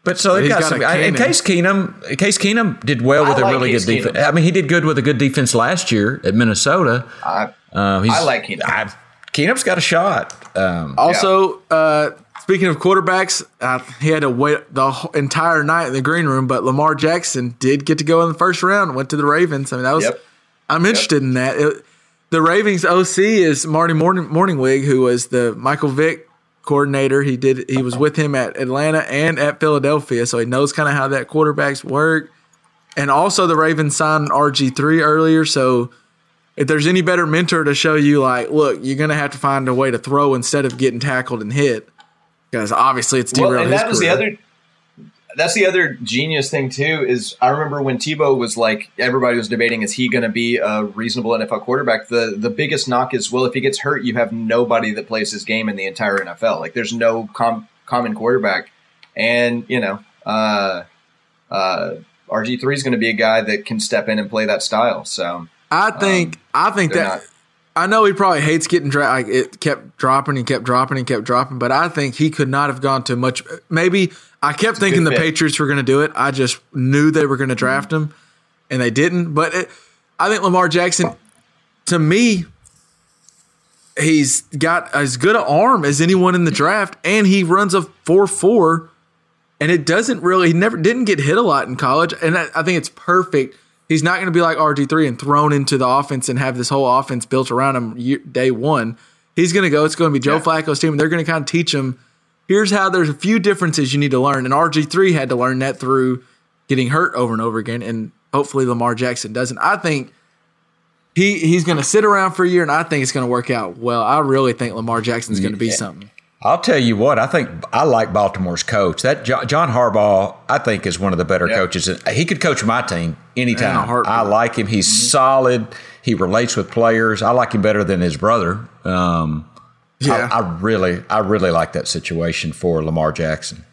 But so they've He's got, got some. a I- And. Case Keenum, Case Keenum did well with a like really Case good defense. I mean, he did good with a good defense last year at Minnesota. I, Uh, he's, I like Keenum. Keenum's got a shot. Um, Also, uh, speaking of quarterbacks, uh, he had to wait the entire night in the green room, but Lamar Jackson did get to go in the first round. Went to the Ravens. I mean, that was. Yep. I'm interested in that. It- the Ravens OC is Marty Morning, Mornhinweg, who was the Michael Vick coordinator. He did. He was with him at Atlanta and at Philadelphia, so he knows kind of how that quarterbacks work. And also, the Ravens signed RG three earlier, so if there's any better mentor to show you, like, look, you're gonna have to find a way to throw instead of getting tackled and hit, because obviously it's derailed well, and that was the other. That's the other genius thing too. Is I remember when Tebow was like everybody was debating is he going to be a reasonable NFL quarterback. The the biggest knock is well if he gets hurt you have nobody that plays his game in the entire NFL. Like there's no com- common quarterback, and you know uh, uh, RG three is going to be a guy that can step in and play that style. So I think I think that not- I know he probably hates getting dra- like it kept dropping and kept dropping and kept dropping, but I think he could not have gone to much. Maybe I kept thinking the. Patriots were going to do it. I just knew they were going to draft him, and they didn't. But it, I think Lamar Jackson, to me, he's got as good an arm as anyone in the draft, and he runs a four four and it doesn't really he never didn't get hit a lot in college and I, I think it's perfect he's not going to be like rg3 and thrown into the offense and have this whole offense built around him year, day one he's going to go it's going to be joe Yeah. flacco's team and they're going to kind of teach him here's how there's a few differences you need to learn and rg3 had to learn that through getting hurt over and over again and hopefully lamar jackson doesn't i think he, he's going to sit around for a year, and I think it's going to work out well. I really think Lamar Jackson's going to be something. I'll tell you what. I think I like Baltimore's coach. That John Harbaugh, I think, is one of the better Yeah. coaches. He could coach my team anytime. I like him. He's solid. He relates with players. I like him better than his brother. Um, Yeah. I, I really, I really like that situation for Lamar Jackson.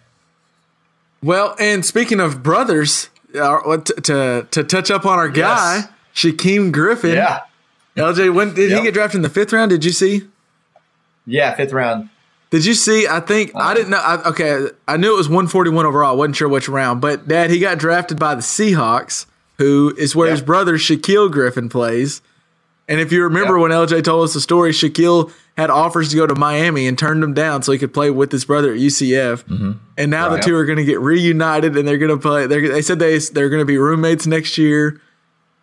Well, and speaking of brothers, uh, to, to to touch up on our guy, Yes. Shaquem Griffin. yeah, LJ, when did he get drafted in the fifth round? Did you see? yeah, fifth round. Did you see? I think I uh-huh. didn't know. I, okay, I knew it was 141 overall. I wasn't sure which round, but Dad, he got drafted by the Seahawks, who is where his brother Shaquill Griffin plays. And if you remember Yep. when LJ told us the story, Shaquill had offers to go to Miami and turned them down so he could play with his brother at UCF. Mm-hmm. And now the Right. two are going to get reunited and they're going to play. They're, they said they they're going to be roommates next year,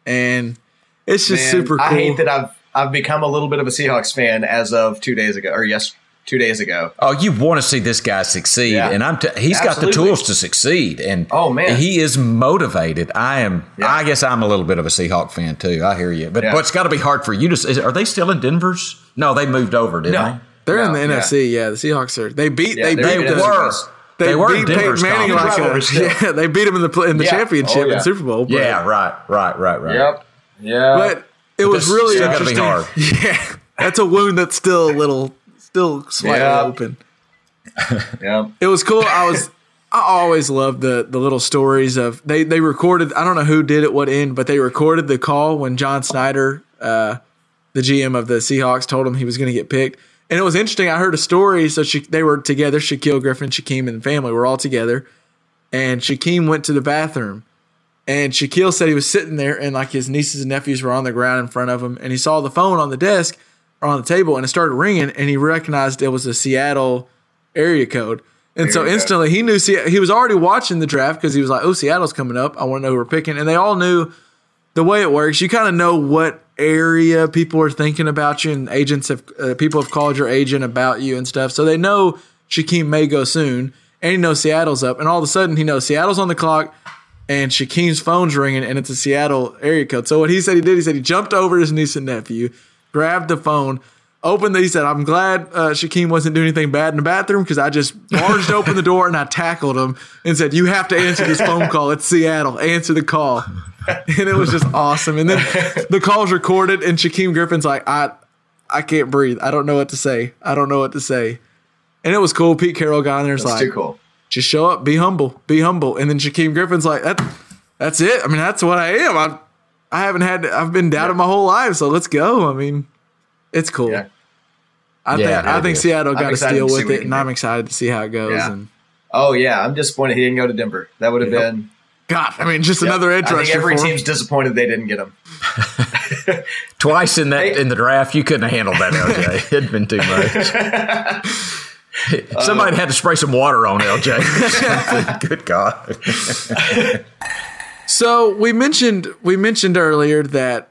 and it's just Man, super cool. I hate that I've I've become a little bit of a Seahawks fan as of two days ago, or yes, two days ago. Oh, you want to see this guy succeed, Yeah. and I'm. T- he's got the tools to succeed, and Oh, man. he is motivated. I am. Yeah. I guess I'm a little bit of a Seahawk fan too. I hear you, but Yeah. but it's got to be hard for you to. Is, are they still in Denver's? No, they moved over, didn't No. they're in the yeah. NFC. Yeah, the Seahawks are. They beat. Yeah, they beat. in the- NFC. were. They, They were in beat Peyton Denver's Manning like a, yeah. They beat him in the in the Yeah. championship Oh, yeah. and Super Bowl. But, Yeah, right, right, right, right. Yep. Yeah. but it was really still gotta be interesting. hard. Yeah, that's a wound that's still a little, still slightly Yeah. open. Yeah. It was cool. I was. I always loved the the little stories of they they recorded. I don't know who did it, what end, but they recorded the call when John Schneider, uh, the GM of the Seahawks, told him he was going to get picked. And it was interesting. I heard a story. So she, they were together. Shaquill Griffin, Shaquem, and the family were all together. And Shaquem went to the bathroom. And Shaquill said he was sitting there, and like his nieces and nephews were on the ground in front of him, and he saw the phone on the desk on the table, and it started ringing, and he recognized it was a Seattle area code. And so Area code. instantly he knew Se- he was already watching the draft because he was like, "Oh, Seattle's coming up. I want to know who we're picking." And they all knew the way it works. You kind of know what area people are thinking about you, and agents have uh, people have called your agent about you and stuff, so they know Shaquem may go soon, and he knows Seattle's up. And all of a sudden, he knows Seattle's on the clock, and Shaquem's phone's ringing, and it's a Seattle area code. So what he said he did, he said he jumped over his niece and nephew, grabbed the phone, opened the, he said, I'm glad uh, Shaquem wasn't doing anything bad in the bathroom because I just barged open the door and I tackled him and said, You have to answer this phone call. It's Seattle. Answer the call. And it was just awesome. And then the call's recorded, and Shaquem Griffin's like, I I can't breathe. I don't know what to say. I don't know what to say. and it was cool. Pete Carroll got in That's like, too cool. just show up, be humble, be humble. And then Shaquem Griffin's like, that, that's it. I mean, that's what I am. I, I haven't had, I've been doubted my whole life, so let's go. I mean, it's cool. Yeah. I Yeah, think I think is. Seattle got to excited deal with it, can and I'm excited to see how it goes. Yeah. And Oh yeah, I'm disappointed he didn't go to Denver. That would have Yep. been God, I mean, just another edge rusher every for him. team's disappointed they didn't get him. Twice in that Hey. in the draft, you couldn't have handled that, LJ. It'd been too much. Somebody uh, had to spray some water on LJ. Good God. So we mentioned we mentioned earlier that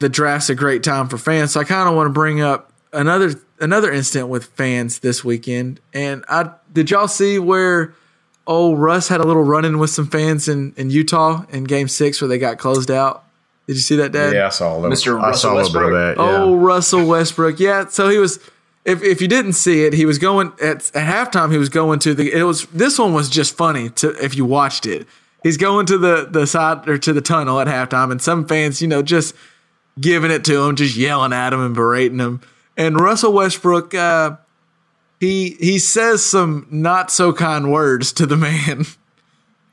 the draft's a great time for fans. So I kind of want to bring up another another incident with fans this weekend. And I did y'all see where old Russ had a little run in with some fans in, in Utah in Game Six where they got closed out. Did you see that, Dad? Yeah, I saw a little. Mr. I saw a little bit of that. Yeah. Oh, Russell Westbrook. Yeah. So he was. If, if you didn't see it, he was going at, at halftime. He was going to the. It was this one was just funny to if you watched it. He's going to the the side or to the tunnel at halftime, and some fans, you know, just giving it to him, just yelling at him and berating him. And Russell Westbrook, uh, he he says some not so kind words to the man.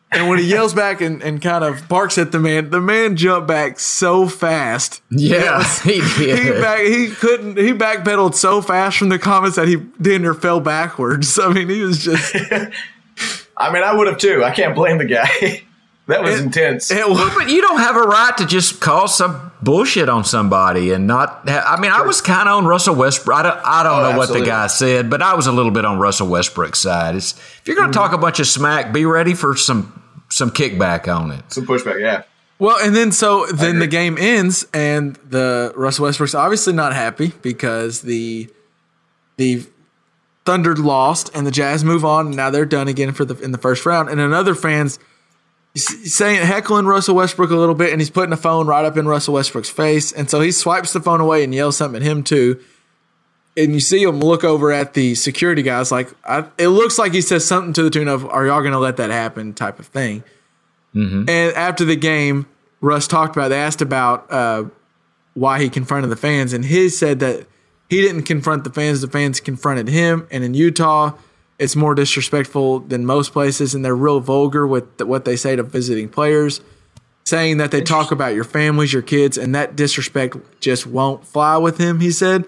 And when he yells back and, and kind of barks at the man, the man jumped back so fast. yeah, he He did. back, he couldn't he backpedaled so fast from the comments that he dinner fell backwards. I mean, he was just I mean, I would have too. I can't blame the guy. that was It- intense. was But you don't have a right to just call some bullshit on somebody and not. Ha- I mean, I was kind of on Russell Westbrook. I don't, I don't Oh, know what the guy said, but I was a little bit on Russell Westbrook's side. It's, if you're going to talk a bunch of smack, be ready for some some kickback on it. Some pushback, yeah. well, and then so then the game ends, and the Russell Westbrook's obviously not happy because the the Thunder lost and the Jazz move on, and now they're done again for the in the first round. And another fans saying heckling Russell Westbrook a little bit, and he's putting the phone right up in Russell Westbrook's face, and so he swipes the phone away and yells something at him too. And you see him look over at the security guys, like I, it looks like he says something to the tune of "Are y'all going to let that happen?" type of thing. And after the game, Russ talked about. They asked about uh, why he confronted the fans, and he said that he didn't confront the fans; the fans confronted him. And in Utah, it's more disrespectful than most places, and they're real vulgar with what they say to visiting players, saying that they talk about your families, your kids, and that disrespect just won't fly with him. He said,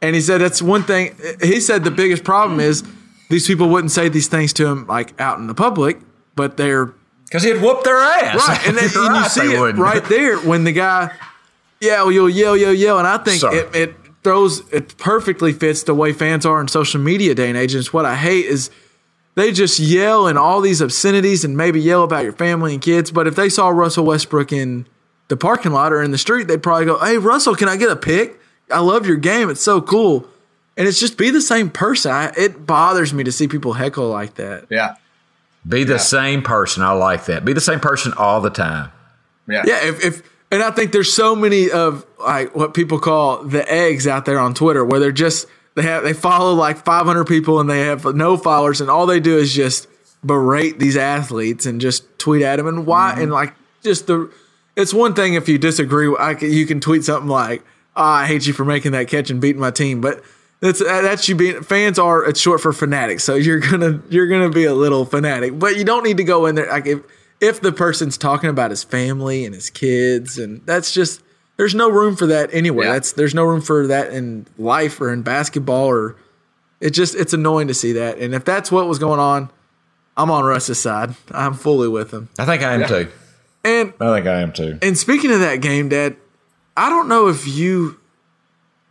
and he said that's one thing. He said the biggest problem is these people wouldn't say these things to him like out in the public, but they're Because he'd whoop their ass. Right, and, then, and you see it wouldn't. right there when the guy yell, yell, yell, yell, yell, and I think Sorry. it, it throws it perfectly fits the way fans are in social media day and age. And it's what I hate is they just yell and all these obscenities and maybe yell about your family and kids. But if they saw Russell Westbrook in the parking lot or in the street, they'd probably go, "Hey, Russell, can I get a pic? I love your game. It's so cool." And it's just be the same person. I, it bothers me to see people heckle like that. Yeah. Be the same person. I like that. Be the same person all the time. Yeah. Yeah, if, if and I think there's so many of like what people call the eggs out there on Twitter where they're just they have they follow like 500 people and they have no followers and all they do is just berate these athletes and just tweet at them and why mm-hmm. and like just the it's one thing if you disagree I can, you can tweet something like oh, I hate you for making that catch and beating my team but that's uh, that's you being fans are it's short for fanatics so you're gonna you're gonna be a little fanatic but you don't need to go in there like if if the person's talking about his family and his kids and that's just there's no room for that anywhere Yeah. that's there's no room for that in life or in basketball or it just it's annoying to see that and if that's what was going on i'm on russ's side i'm fully with him I think I am too. and I think I am too. and speaking of that game, Dad, I don't know if you.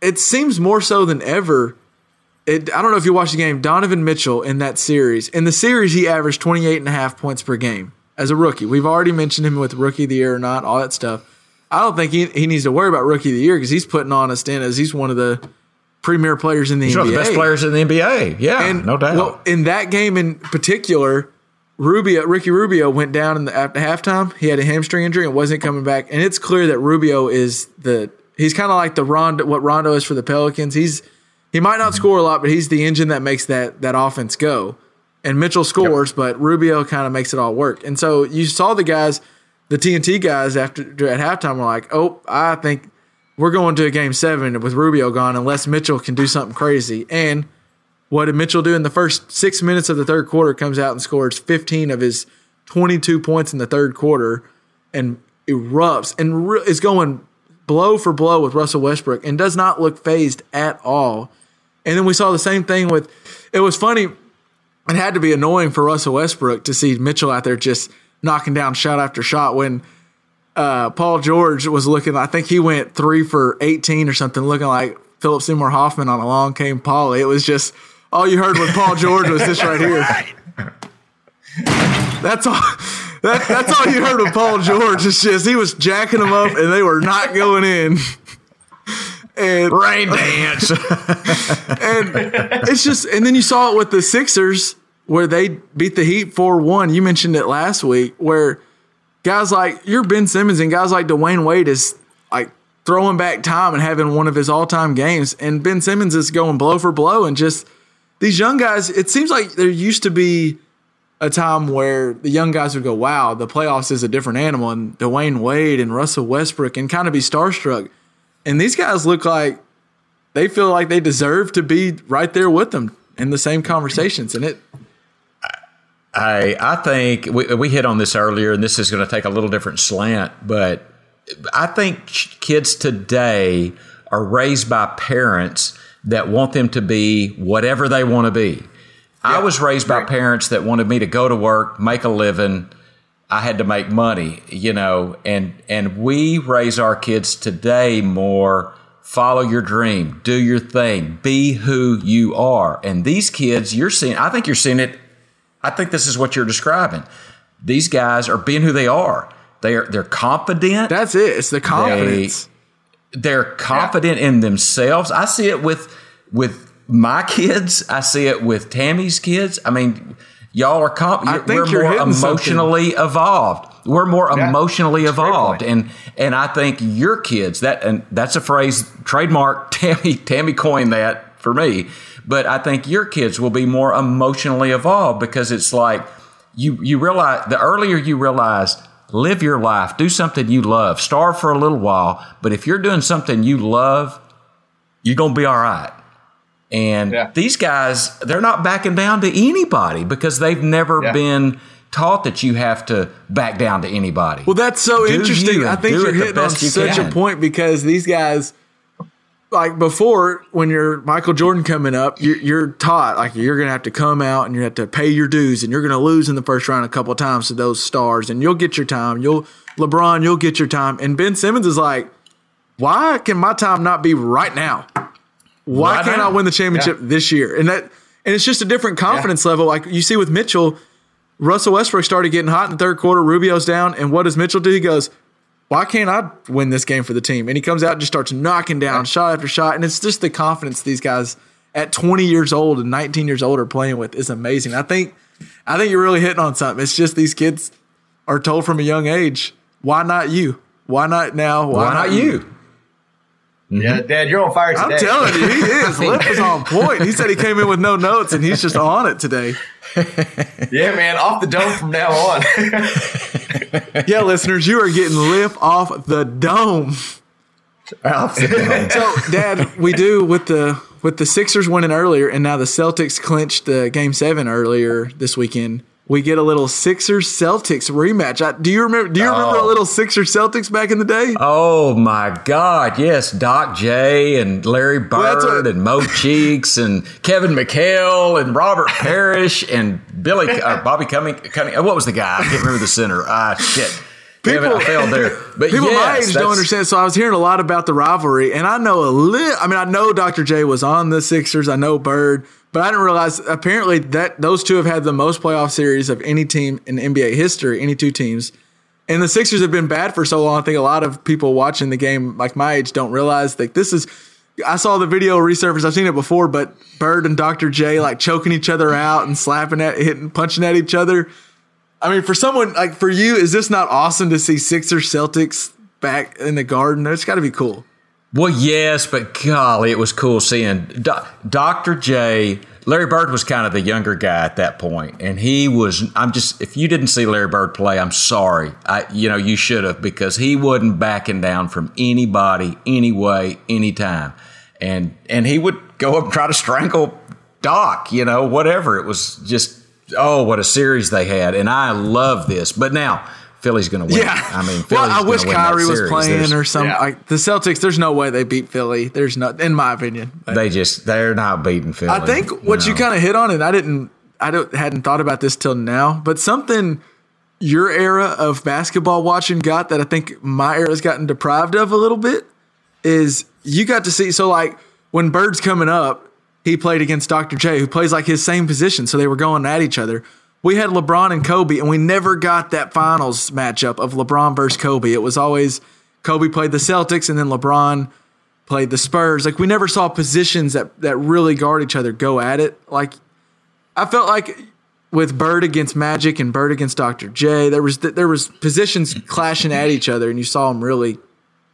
It seems more so than ever. It, I don't know if you watched the game. Donovan Mitchell in that series. In the series, he averaged 28 and a half points per game as a rookie. We've already mentioned him with rookie of the year or not, all that stuff. I don't think he, he needs to worry about rookie of the year because he's putting on a stand as he's one of the premier players in the He's NBA. one of the best players in the NBA. Yeah, And no doubt. Well, in that game in particular, Rubio, Ricky Rubio went down in the after halftime. He had a hamstring injury and wasn't coming back. And it's clear that Rubio is the he's kind of like the Rondo, what Rondo is for the Pelicans. He's he might not score a lot, but he's the engine that makes that that offense go. And Mitchell scores, but Rubio kind of makes it all work. And so you saw the guys, the TNT guys after at halftime were like, "Oh, I think we're going to a game seven with Rubio gone unless Mitchell can do something crazy." And What did Mitchell do in the first six minutes of the third quarter? Comes out and scores 15 of his 22 points in the third quarter and erupts and re- is going blow for blow with Russell Westbrook and does not look phased at all. And then we saw the same thing with, it was funny. It had to be annoying for Russell Westbrook to see Mitchell out there just knocking down shot after shot when uh, Paul George was looking, I think he went three for 18 or something, looking like Philip Seymour Hoffman on Along Came Polly. It was just, all you heard with Paul George was this right here. That's all. That, that's all you heard of Paul George. It's just he was jacking them up, and they were not going in. And Rain dance. and it's just, and then you saw it with the Sixers where they beat the Heat four one. You mentioned it last week, where guys like you're Ben Simmons and guys like Dwyane Wade is like throwing back time and having one of his all time games, and Ben Simmons is going blow for blow, and just these young guys. It seems like there used to be a time where the young guys would go, "Wow, the playoffs is a different animal," and Dwyane Wade and Russell Westbrook, and kind of be starstruck. And these guys look like they feel like they deserve to be right there with them in the same conversations, and it. I I think we, we hit on this earlier, and this is going to take a little different slant, but I think kids today are raised by parents that want them to be whatever they want to be. I was raised by parents that wanted me to go to work, make a living. I had to make money, you know, and and we raise our kids today more follow your dream, do your thing, be who you are. And these kids, you're seeing I think you're seeing it I think this is what you're describing. These guys are being who they are. They're they're confident. That's it. It's the confidence. They're confident in themselves. I see it with with my kids. I see it with Tammy's kids. I mean, y'all are comp- I think we're you're more hitting something. emotionally evolved. We're more Yeah. emotionally evolved, and and I think your kids that and that's a phrase trademark. Tammy Tammy coined that for me, but I think your kids will be more emotionally evolved because it's like you you realize the earlier you realize live your life, do something you love, starve for a little while, but if you're doing something you love, you're gonna be all right. And Yeah. these guys, they're not backing down to anybody because they've never Yeah. been taught that you have to back down to anybody. Well, that's so Do interesting. you I think you're hitting on you such a point because these guys, like before, when you're Michael Jordan coming up, you're, you're taught like you're going to have to come out and you have to pay your dues, and you're going to lose in the first round a couple of times to those stars, and you'll get your time. You'll LeBron, you'll get your time, and Ben Simmons is like, why can my time not be right now? Why Right can't. I win the championship this year? And that, and it's just a different confidence level. Like you see with Mitchell, Russell Westbrook started getting hot in the third quarter. Rubio's down, and what does Mitchell do? He goes, "Why can't I win this game for the team?" And he comes out and just starts knocking down shot after shot. And it's just the confidence these guys at 20 years old and 19 years old are playing with is amazing. I think, I think you're really hitting on something. It's just these kids are told from a young age, "Why not you? Why not now? Why not you? Yeah, mm-hmm. Dad, you're on fire today. I'm telling you, he is. Lip is on point. He said he came in with no notes, and he's just on it today. Yeah, man, off the dome from now on. Yeah, listeners, you are getting lip off the dome. So, Dad, we do with the with the Sixers winning earlier, and now the Celtics clinched the Game Seven earlier this weekend. We get a little Sixers Celtics rematch. I, do you remember? Do you remember a little Sixers Celtics back in the day? Oh my God! Yes, Doc J and Larry Bird what- and Mo Cheeks and Kevin McHale and Robert Parish and Billy uh, Bobby Cumming. Cunning, uh, what was the guy? I can't remember the center. Ah, shit. Damn it, I failed there. But People my age don't understand. So I was hearing a lot about the rivalry, and I know a little. I mean, I know Dr. J was on the Sixers. I know Bird, but I didn't realize apparently that those two have had the most playoff series of any team in NBA history. Any two teams, and the Sixers have been bad for so long. I think a lot of people watching the game, like my age, don't realize that this is. I saw the video resurface. I've seen it before, but Bird and Dr. J like choking each other out and slapping at, hitting, punching at each other. I mean, for someone like for you, is this not awesome to see Sixers Celtics back in the Garden? It's got to be cool. Well, yes, but golly, it was cool seeing Dr. J. Larry Bird was kind of the younger guy at that point, and he was. I'm just. If you didn't see Larry Bird play, I'm sorry. I, you know, you should have because he wasn't backing down from anybody, anyway, anytime, and and he would go up and try to strangle Doc, you know, whatever. It was just oh, what a series they had, and I love this. But now Philly's going to win. Yeah, I mean, Philly's well, I gonna wish win Kyrie was playing There's- or something. yeah. Like the Celtics, there's no way they beat Philly. There's not, in my opinion. But They just they're not beating Philly. I think what you kind of hit on, and I didn't, I don't, hadn't thought about this till now, but something your era of basketball watching got that I think my era's gotten deprived of a little bit is you got to see. So like when Bird's coming up, he played against Dr. J, who plays like his same position, so they were going at each other. We had LeBron and Kobe, and we never got that finals matchup of LeBron versus Kobe. It was always Kobe played the Celtics, and then LeBron played the Spurs. Like we never saw positions that that really guard each other go at it. Like I felt like with Bird against Magic and Bird against Dr. J, there was there was positions clashing at each other, and you saw them really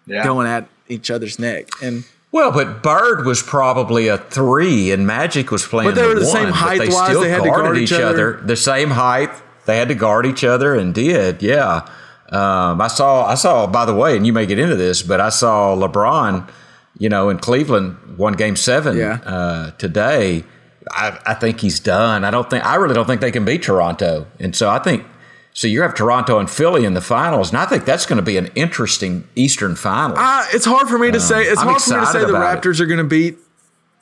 Yeah. going at each other's neck. And Well, but Bird was probably a three, and Magic was playing. But they were the one, same but height-wise, still they had to guard each each other. other. The same height. They had to guard each other, and did. Yeah. Um, I saw. I saw. By the way, and you may get into this, but I saw LeBron. You know, in Cleveland, won Game Seven Yeah. uh, today. I, I think he's done. I don't think. I really don't think they can beat Toronto, and so I think. So you have Toronto and Philly in the finals, and I think that's going to be an interesting Eastern final. I, it's hard for me to uh, say. It's I'm hard for me to say excited the about it. Raptors are going to beat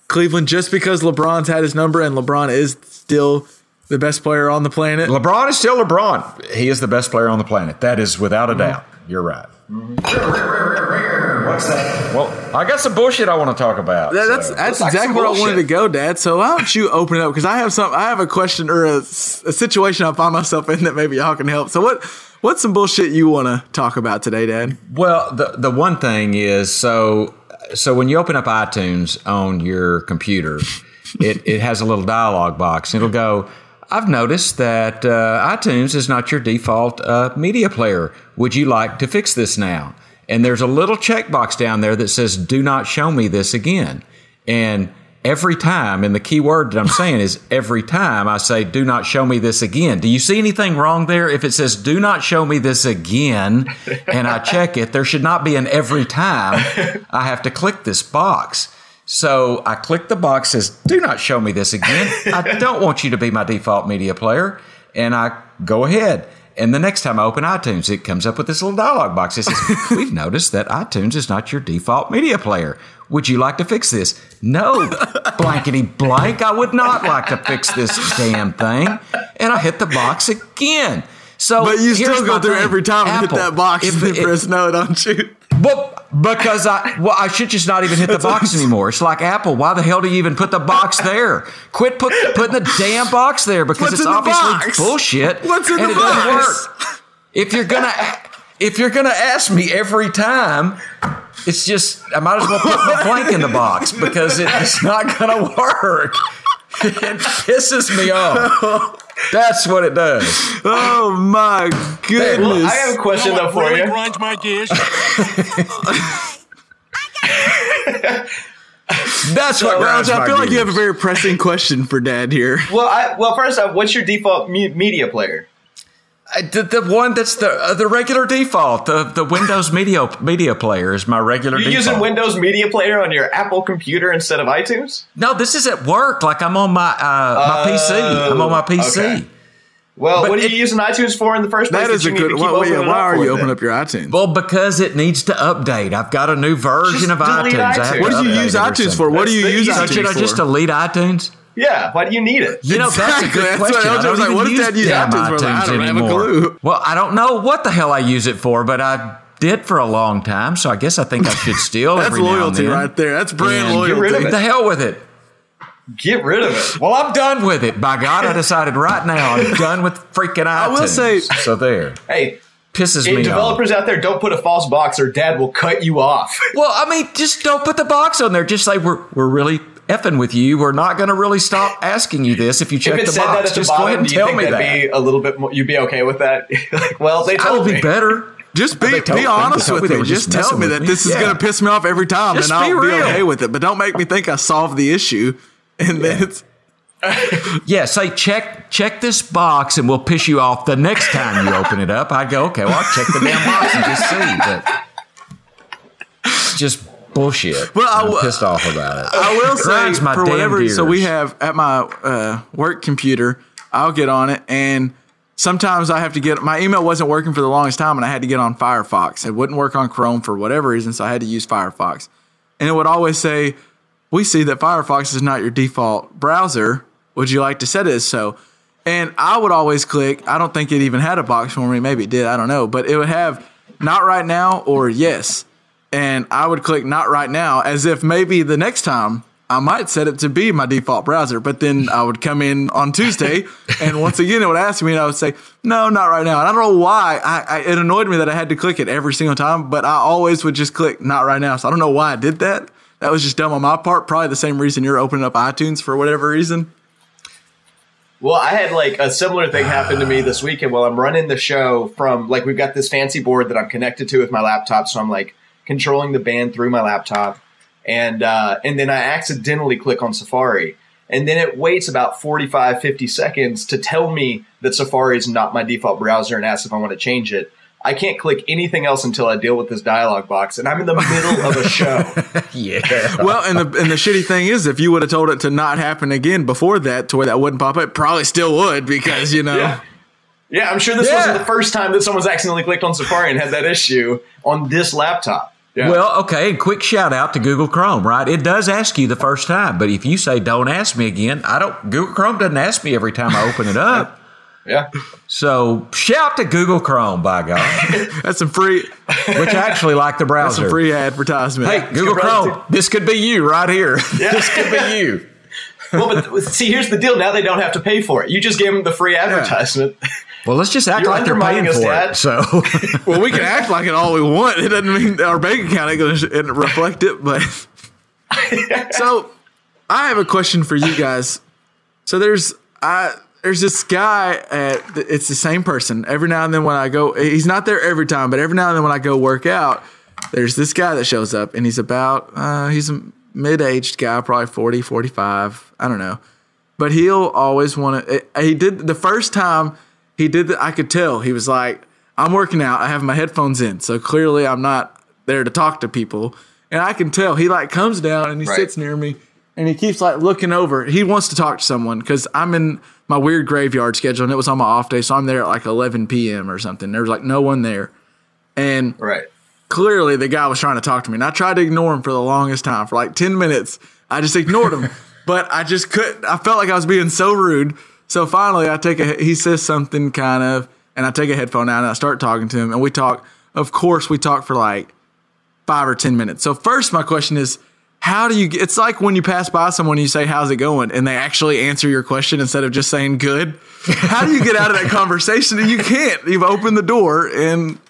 Cleveland just because LeBron's had his number, and LeBron is still the best player on the planet. LeBron is still LeBron. He is the best player on the planet. That is without a mm-hmm. doubt. You're right. Mm-hmm. What's that? Well, I got some bullshit I want to talk about. That- that's so. that's like exactly some where I wanted to go, Dad. So why don't you open it up? Because I have some, I have a question or a situation I find myself in that maybe y'all can help. So what what's some bullshit you want to talk about today, Dad? Well, the the one thing is so so when you open up iTunes on your computer, it it has a little dialog box. It'll go. I've noticed that uh, iTunes is not your default uh, media player. Would you like to fix this now? And there's a little checkbox down there that says "Do not show me this again." And every time, and the key word that I'm saying is every time I say "Do not show me this again." Do you see anything wrong there? If it says "Do not show me this again," and I check it, there should not be an every time I have to click this box. So I click the box says "Do not show me this again." I don't want you to be my default media player, and I go ahead. And the next time I open iTunes, it comes up with this little dialog box. It says, We've noticed that iTunes is not your default media player. Would you like to fix this? No, blankety blank. I would not like to fix this damn thing. And I hit the box again. So, But you still go through thing. every time and hit that box if and it- press no, don't you? well, because I well, I should just not even hit the box anymore. It's like Apple. Why the hell do you even put the box there? Quit put, putting the damn box there because What's it's obviously bullshit. What's in and the it doesn't box? work. If you're gonna if you're gonna ask me every time, it's just I might as well put the blank in the box because it's not gonna work. It pisses me off. That's what it does. Oh my goodness! Well, I have a question though for you. grinds my gears. That's what Raj, grinds I my feel like you have a very pressing question for Dad here. Well, I, well, first off, what's your default me- media player? I- The, the one that's the uh, the regular default, the the Windows media media player is my regular default. You're default. using Windows Media Player on your Apple computer instead of iTunes? No, this is at work. Like I'm on my uh, my PC. I'm on my PC. okay. Well, But what are it- you using iTunes for in the first place? That is you a good. keep Why, why, why are you then? opening up your iTunes? Well, because it needs to update. I've got a new version Just of iTunes. iTunes. what do you use iTunes for? What do you use easy- So iTunes should I for? just delete iTunes? Yeah, why do you need it? You know, that's a Exactly. good That's what question. I was like, even what if use Dad used damn for? I don't have a anymore. clue. Well, I don't know what the hell I use it for, but I did for a long time. So I guess I think I should steal That's every now and loyalty then. right there. That's brand And Get rid of loyalty. it. The hell with it. Get rid of it. Well, I'm done with it. By God, I decided right now I'm done with freaking iTunes. will say- so there Hey, pisses hey, me off. developers out there, don't put a false box or Dad will cut you off. Well, I mean, just don't put the box on there. Just say we're we're really effing with you. We're not going to really stop asking you this if you check if the box. that at the just go ahead and you tell think me that'd be a little bit more? You'd be okay with that? like, well, they I told would me. be better. Just be told- be honest told me with they me. Just just tell me that me. this is Yeah. going to piss me off every time, Just and I'll be be, okay with it. But don't make me think I solved the issue, and then it's Yeah, say check check this box and we'll piss you off the next time you open it up. I'd go, okay, well, I'll check the damn box and just see. But just bullshit. Well, I I'm w- pissed off about it. I will say my for damn whatever. So we have at my uh, work computer, I'll get on it, and sometimes I have to get my email wasn't working for the longest time, and I had to get on Firefox. It wouldn't work on Chrome for whatever reason, so I had to use Firefox, and it would always say, "We see that Firefox is not your default browser. Would you like to set it as so?" And I would always click. I don't think it even had a box for me. Maybe it did. I don't know. But it would have not right now or yes. And I would click not right now as if maybe the next time I might set it to be my default browser. But then I would come in on Tuesday and once again it would ask me and I would say, no, not right now. And I don't know why. I, I, it annoyed me that I had to click it every single time, but I always would just click not right now. So I don't know why I did that. That was just dumb on my part. Probably the same reason you're opening up iTunes for whatever reason. Well, I had like a similar thing happen to me this weekend while I'm running the show from like we've got this fancy board that I'm connected to with my laptop, so I'm like controlling the band through my laptop, and uh, and then I accidentally click on Safari, and then it waits about 45, 50 seconds to tell me that Safari is not my default browser and asks if I want to change it. I can't click anything else until I deal with this dialog box, and I'm in the middle of a show. yeah. Well, and the and the shitty thing is, if you would have told it to not happen again before that, to where that wouldn't pop up, it probably still would because you know. Yeah. Yeah, I'm sure this Yeah. wasn't the first time that someone's accidentally clicked on Safari and had that issue on this laptop. Yeah. Well, okay, and quick shout out to Google Chrome, right? It does ask you the first time, but if you say don't ask me again, I don't Google Chrome doesn't ask me every time I open it up. yeah. So shout to Google Chrome, by God, That's some free. which I actually like the That's browser. some free advertisement. Hey, Google Chrome, this could be you right here. Yeah. this could be you. Well, but see, here's the deal. Now they don't have to pay for it. You just gave them the free advertisement. Well, let's just act You're like they're paying undermining for us, Dad. it. So, well, we can act like it all we want. It doesn't mean our bank account ain't going to reflect it. But so, I have a question for you guys. So there's I there's this guy at it's the same person. Every now and then when I go, he's not there every time, but every now and then when I go work out, there's this guy that shows up, and he's about uh, he's a mid-aged guy, probably 40, 45. I don't know. but he'll always want to. Eh, he did the first time he did that. I could tell he was like, "I'm working out. I have my headphones in, so clearly I'm not there to talk to people." And I can tell he like comes down and he Right. sits near me and he keeps like looking over. He wants to talk to someone because I'm in my weird graveyard schedule and it was on my off day, so I'm there at like 11 p.m. or something. There was like no one there, and Right. Clearly the guy was trying to talk to me and i tried to ignore him for the longest time. For like 10 minutes i just ignored him. But i just couldn't i felt like i was being so rude. So finally i take a he says something kind of and i take a headphone out and i start talking to him and we talk of course we talk for like five or ten minutes. So first my question is how do you get it's like when you pass by someone and you say how's it going? and they actually answer your question instead of just saying good. How do you get out of that conversation? And you can't. You've opened the door and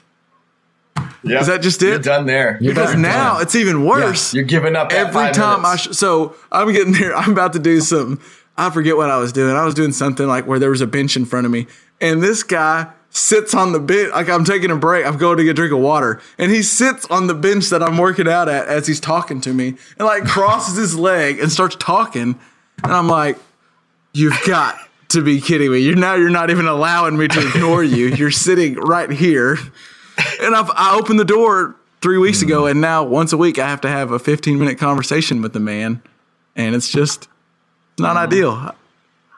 Yeah. Is that just it? You're done there. because done, now it's even worse. You're giving up Every five time I sh- so I'm getting there. I'm about to do some. I forget what I was doing. I was doing something like where there was a bench in front of me, and this guy sits on the bench. Like I'm taking a break. I'm going to get a drink of water, and he sits on the bench that I'm working out at as he's talking to me, and like crosses his leg and starts talking, and I'm like, "You've got." To be kidding me! You're now you're not even allowing me to ignore you. You're sitting right here, and I've, I opened the door three weeks ago, and now once a week I have to have a 15 minute conversation with the man, and it's just not ideal.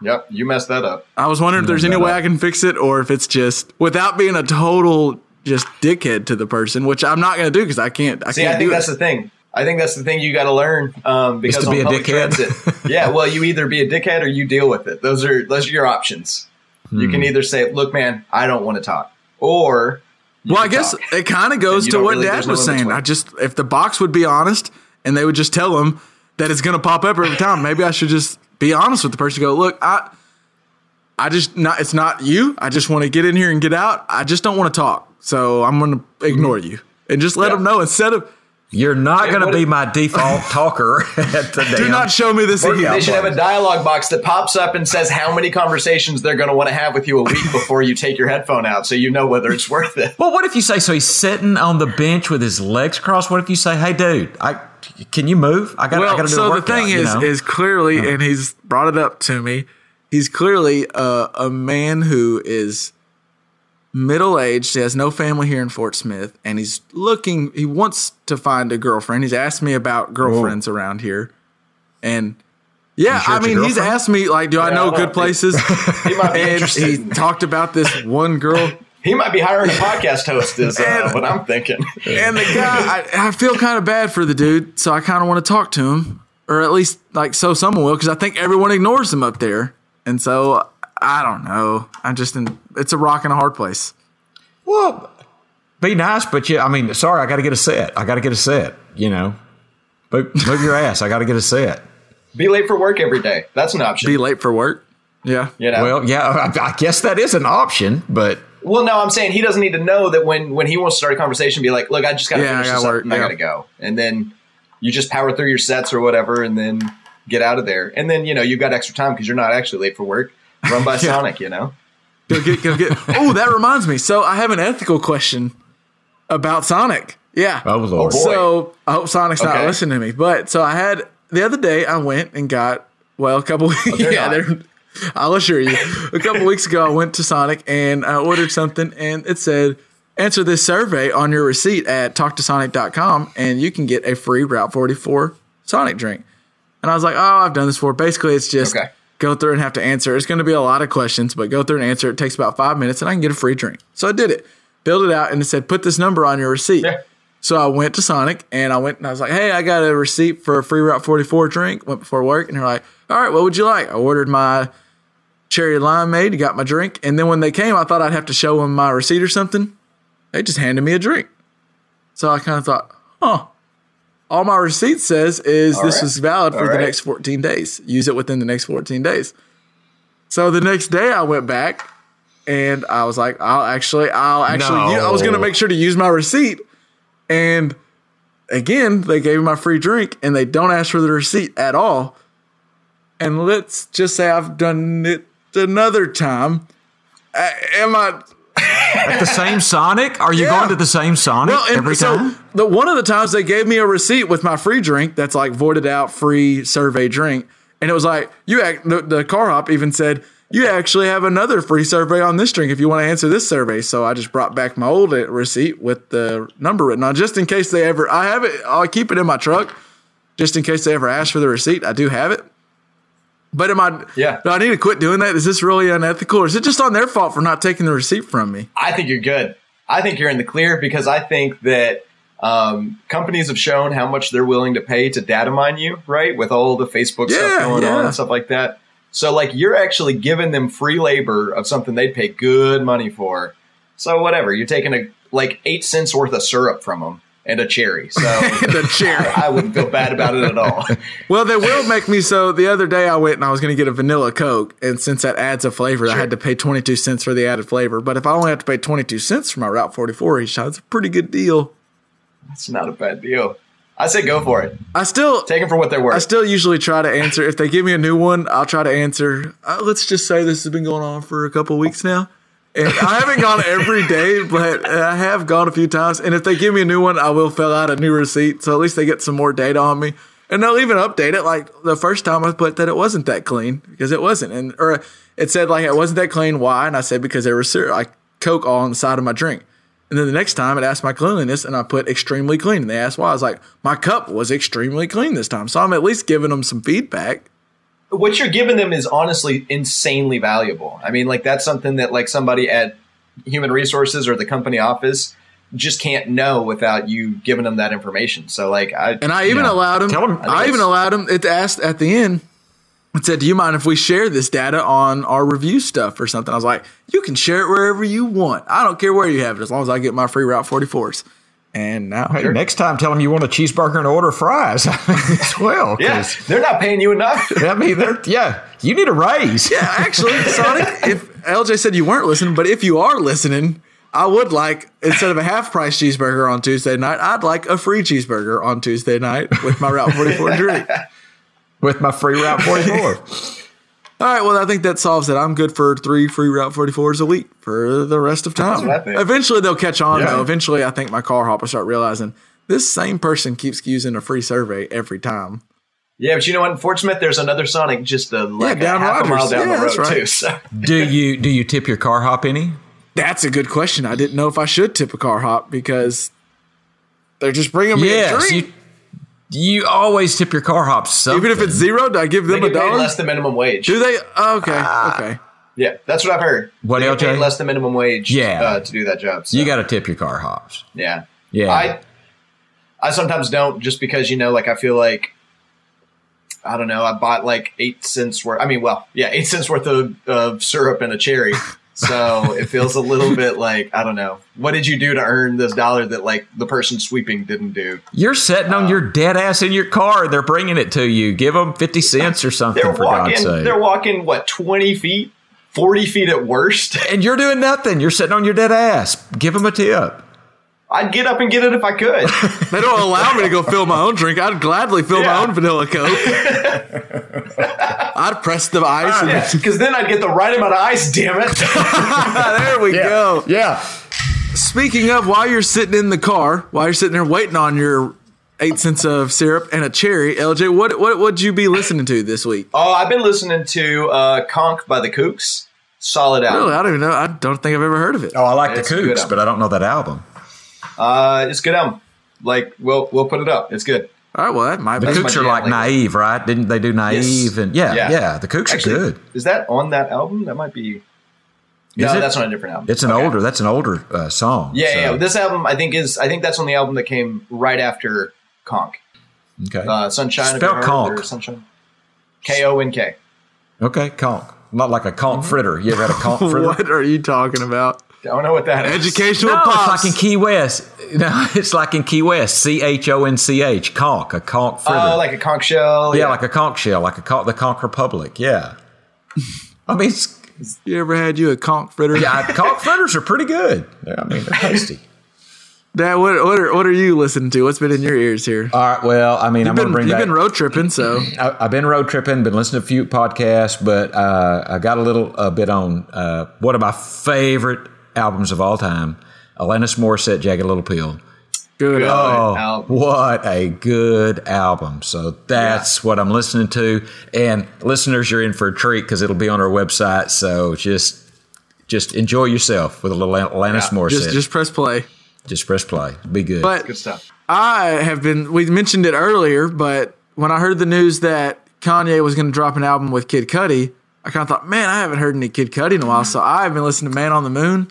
Yep, you messed that up. I was wondering if there's any way I can fix it, or if it's just without being a total just dickhead to the person, which I'm not going to do because I can't. I See, can't I think do that's it. the thing. I think that's the thing you got to learn um, because to be a dickhead. transit, yeah. Well, you either be a dickhead or you deal with it. Those are those are your options. You Hmm. can either say, "Look, man, I don't want to talk," or you well, I guess talk. it kind of goes to what really- Dad there's no was saying. I just if the box would be honest and they would just tell him that it's going to pop up every time, maybe I should just be honest with the person. Go, look, I, I just not. It's not you. I just want to get in here and get out. I just don't want to talk, so I'm going to ignore you and just let Yeah. them know instead of You're not going to be my default talker at the do damn. not show me this Or they should have a dialogue box that pops up and says how many conversations they're going to want to have with you a week before you take your headphone out, so you know whether it's worth it. Well, what if you say so? He's sitting on the bench with his legs crossed. What if you say, "Hey, dude, I can you move? I got. I well, got to do so a the thing is, know? is clearly, and he's brought it up to me. He's clearly a, a man who is middle aged. He has no family here in Fort Smith, and he's looking. He wants to find a girlfriend. He's asked me about girlfriends around here, and yeah, sure I mean, he's asked me like, do I know hold good places? He might be and interested. he talked about this one girl. He might be hiring a podcast host, is uh, And- what I'm thinking. And the guy, I, I feel kind of bad for the dude, so I kind of want to talk to him, or at least like so someone will, because I think everyone ignores him up there, and so I don't know. I'm just, in, it's a rock and a hard place. Well, be nice, but yeah, I mean, sorry, I got to get a set. I got to get a set. You know, move, move your ass. I got to get a set. Be late for work every day. That's an option. Be late for work. Yeah. you know? Well, yeah, I, I guess that is an option, but Well, no, I'm saying he doesn't need to know that when when he wants to start a conversation, be like, "Look, I just got to Yeah, I finish gotta this up work, and I got to go," and then you just power through your sets or whatever, and then get out of there. And then you know you've got extra time because you're not actually late for work. Run by Sonic, you know. Go get, go get. Oh, that reminds me. So I have an ethical question about Sonic. Yeah. oh lord, boy. So I hope Sonic's not listening to me. But so I had the other day I went and got well a couple weeks. Oh, they're yeah, they're, I'll assure you. A couple weeks ago I went to Sonic and I ordered something and it said answer this survey on your receipt at talktosonic.com and you can get a free Route 44 Sonic drink. And I was like, oh, I've done this before. Basically, it's just Okay. Go through and have to answer. It's going to be a lot of questions, but go through and answer. It takes about five minutes, and I can get a free drink. So I did it, filled it out, and it said, put this number on your receipt. Yeah. So I went to Sonic and I went and I was like, hey, I got a receipt for a free Route 44 drink. Went before work, and they're like, all right, what would you like? I ordered my cherry limeade, got my drink, and then when they came, I thought I'd have to show them my receipt or something. They just handed me a drink. So I kind of thought, huh. All my receipt says is this right. is valid for All the right. next 14 days. Use it within the next 14 days. So the next day I went back and I was like, I'll actually, I'll actually, No. I was going to make sure to use my receipt. And again, they gave me my free drink and they don't ask for the receipt at all. And let's just say I've done it another time. Uh, am I? At the same Sonic? Are you Yeah. going to the same Sonic Well, every so time? the one of the times they gave me a receipt with my free drink that's like voided out free survey drink, and it was like you act. The, the car hop even said you actually have another free survey on this drink if you want to answer this survey. So I just brought back my old uh, receipt with the number written on, just in case they ever. I have it. I'll keep it in my truck, just in case they ever ask for the receipt. I do have it. But am I? Yeah. Do I need to quit doing that? Is this really unethical, or is it just on their fault for not taking the receipt from me? I think you're good. I think you're in the clear because I think that um, companies have shown how much they're willing to pay to data mine you, right? With all the Facebook Yeah, stuff going on and stuff like that. So, like, you're actually giving them free labor of something they'd pay good money for. So, whatever. You're taking a like eight cents worth of syrup from them and a cherry. So, The cherry. I, I wouldn't feel bad about it at all. Well, they will make me so. The other day I went and I was going to get a vanilla Coke, and since that adds a flavor, I had to pay 22 cents for the added flavor. But if I only have to pay 22 cents for my Route 44 each time, it's a pretty good deal. That's not a bad deal. I say go for it. I still. Take them for what they're worth. I still usually try to answer. If they give me a new one, I'll try to answer. Uh, let's just say this has been going on for a couple weeks now. And I haven't gone every day, but I have gone a few times. And if they give me a new one, I will fill out a new receipt. So at least they get some more data on me. And they'll even update it. Like the first time I put that it wasn't that clean because it wasn't. And or it said like it wasn't that clean. Why? And I said because there was like Coke all on the side of my drink. And then the next time it asked my cleanliness and I put extremely clean. And they asked why. I was like, my cup was extremely clean this time. So I'm at least giving them some feedback. What you're giving them is honestly insanely valuable. I mean, like that's something that like somebody at human resources or the company office just can't know without you giving them that information. So like I And I even Yeah. allowed him. Tell him- I, even allowed him. It asked at the end. It said, "Do you mind if we share this data on our review stuff or something?" I was like, "You can share it wherever you want. I don't care where you have it, as long as I get my free Route 44s." And now, Hey, next time, tell them you want a cheeseburger and order fries as well. yeah, they're not paying you enough. I mean, they're, yeah, you need a raise. yeah, actually, Sonic, if LJ said you weren't listening, but if you are listening, I would like instead of a half price cheeseburger on Tuesday night, I'd like a free cheeseburger on Tuesday night with my Route 44 drink. with my free Route 44. All right, well, I think that solves it. I'm good for three free Route 44s a week for the rest of time. what I think. Eventually, they'll catch on, Yeah. though. Eventually, I think my car hop will start realizing this same person keeps using a free survey every time. Yeah, but you know what? In Fort Smith, there's another Sonic just a, like down a half a mile down Yeah, the road that's right. too. So do you do you tip your car hop any? That's a good question. I didn't know if I should tip a car hop because they're just bringing me a drink. you you always tip your car hops something. Even if it's zero, do I give They them a get paid dollar? less than minimum wage. Do they? Oh, okay, okay. Yeah, that's what I've heard. What, they get paid LJ? less than minimum wage. Yeah. uh, to do that job. So, you got to tip your car hops. yeah, Yeah. I I sometimes don't just because you know, like I feel like I don't know. I bought like eight cents worth. I mean, well, yeah, eight cents worth of, of syrup and a cherry. So it feels a little bit like I don't know. What did you do to earn this dollar that like the person sweeping didn't do? You're sitting on your uh, dead ass in your car. They're bringing it to you. Give them 50 cents or something, They're for God's walking. sake. They're walking what twenty feet, forty feet at worst. and you're doing nothing. You're sitting on your dead ass. Give them a tip. I'd get up and get it if I could. They don't allow me to go fill my own drink. I'd gladly fill my own vanilla coke. I'd press the ice. And Because then I'd get the right amount of ice. Damn it! there we go. Yeah. Speaking of, while you're sitting in the car, while you're sitting there waiting on your eight cents of syrup and a cherry, LJ, what what would you be listening to this week? oh, I've been listening to uh, "Konk" by the Kooks. Solid album. Really, I don't even know. I don't think I've ever heard of it. Oh, I like It's the Kooks, but I don't know that album. Uh, it's a good album. Like we'll we'll put it up. It's good. All right, well, that might The be. Kooks are like like- naive, right? Didn't they do naive? Yes. And yeah, Yeah. yeah, The Kooks Actually, are good. Is that on that album? That might be. Is no, it? that's on a different album. It's an Okay. older. That's an older uh, song. Yeah, so- yeah. This album, I think, is I think that's on the album that came right after Konk. Okay. Uh, Sunshine. have Spell Konk. Sunshine. K O N K. okay. Konk. Not like a conch Mm-hmm. fritter. You ever had a conch fritter? What are you talking about? I don't know what that is. Educational No, pops. it's like in Key West. No, it's like in Key West. C H O N C H. Conch. A conch fritter. Oh, like a conch shell. yeah, like a conch shell, like a conch, the Conch Republic. Yeah. I mean, it's, you ever had you a conch fritter? yeah, conch fritters are pretty good. They're- I mean, they're tasty. Dad, what what are, what are you listening to? What's been in your ears here? All right. Well, I mean, I'm You've going to been, bring you've back. been road tripping, so I, I've been road tripping, been listening to a few podcasts, but uh, I got a little a bit on uh, one of my favorite albums of all time, Alanis Morissette, Jagged Little Pill. good. Oh, album. what a good album! So that's what I'm listening to, and listeners, you're in for a treat because it'll be on our website. So just just enjoy yourself with a little Alanis Morissette. just Just, just press play. Just press play, be good. But Good stuff. I have been. We mentioned it earlier, but when I heard the news that Kanye was going to drop an album with Kid Cudi, I kind of thought, man, I haven't heard any Kid Cudi in a while. So I've been listening to Man on the Moon.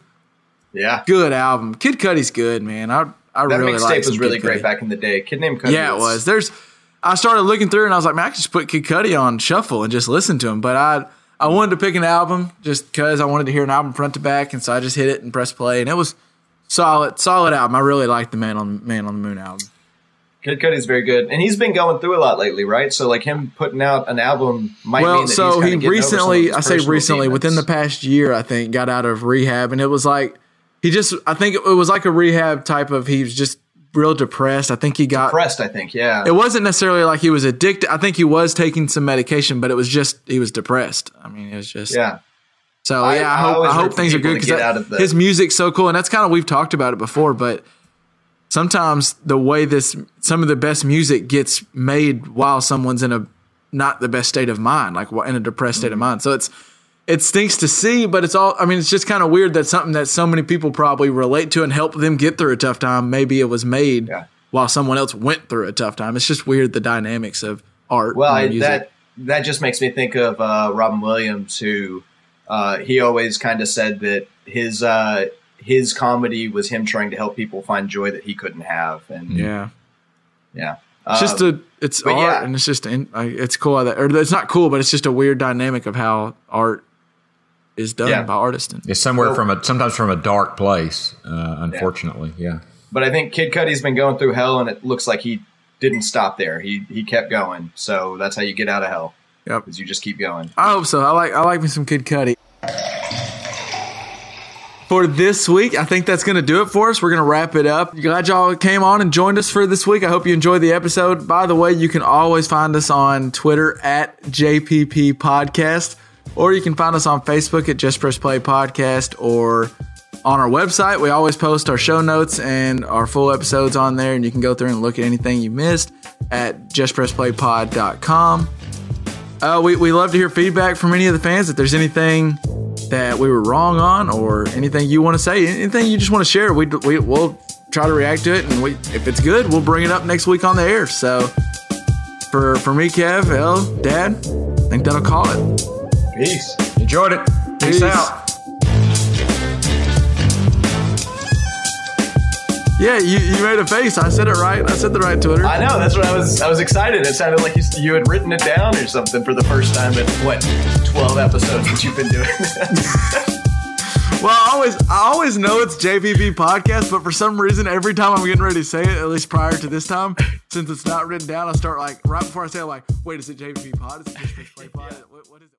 Yeah. Good album. Kid Cudi's good, man. I I really like That really mixtape like was really Kid great Cudi. back in the day. Kid named Cudi. Yeah, it was. There's. I started looking through and I was like, man, I could just put Kid Cudi on shuffle and just listen to him. But I I wanted to pick an album just because I wanted to hear an album front to back, and so I just hit it and pressed play, and it was solid, solid album. I really liked the Man on Man on the Moon album. Kid Cudi's very good, and he's been going through a lot lately, right? So like him putting out an album might mean well, that so he's he kinda getting over some of recently, I say recently, within the past year, I think, got out of rehab, and it was like he just, I think it was like a rehab type of. He was just real depressed. I think he got. Depressed, I think. Yeah. It wasn't necessarily like he was addicted. I think he was taking some medication, but it was just he was depressed. I mean, it was just yeah. So I- yeah, I, I hope always I hope things are good to get out of because his music's so cool, and that's kind of we've talked about it before. But sometimes the way this some of the best music gets made while someone's in a not the best state of mind, like in a depressed Mm-hmm. state of mind. So it's it stinks to see, but it's all. I mean, it's just kind of weird that something that so many people probably relate to and help them get through a tough time. Maybe it was made Yeah. while someone else went through a tough time. It's just weird the dynamics of art. Well, and I, that that just makes me think of uh, Robin Williams, who uh, he always kind of said that his uh, his comedy was him trying to help people find joy that he couldn't have, and yeah, yeah. It's just Um, a it's art yeah. and it's just, in, it's cool that or it's not cool but it's just a weird dynamic of how art is done Yeah. by artists it's somewhere Well- from a sometimes from a dark place. Uh, unfortunately, yeah. But I think Kid Cudi's been going through hell, and it looks like he didn't stop there. He he kept going. So that's how you get out of hell. Yep. Is you just keep going. I hope so I like I like me some Kid Cudi for this week I think that's gonna do it for us we're gonna wrap it up glad y'all came on and joined us for this week I hope you enjoyed the episode by the way you can always find us on Twitter at JPP Podcast or you can find us on Facebook at Just Press Play Podcast or on our website. We always post our show notes and our full episodes on there, and you can go through and look at anything you missed at justpressplaypod.com. Uh, we, we love to hear feedback from any of the fans. If there's anything that we were wrong on, or anything you want to say, anything you just want to share, we, we we'll try to react to it, and we if it's good, we'll bring it up next week on the air. So for for me, Kev, L, Dad, I think that'll call it. Peace. Enjoyed it. Peace, Peace. out. Yeah, you, you made a face. I said it right. I said the right Twitter. I know. That's what I was. I was excited. It sounded like you, you had written it down or something for the first time in what twelve episodes that you've been doing. Well, I always I always know it's JPP podcast, but for some reason, every time I'm getting ready to say it, at least prior to this time, since it's not written down, I start like right before I say, it, I'm like, wait, is it JPP pod? Is it just Play pod? What, what is it?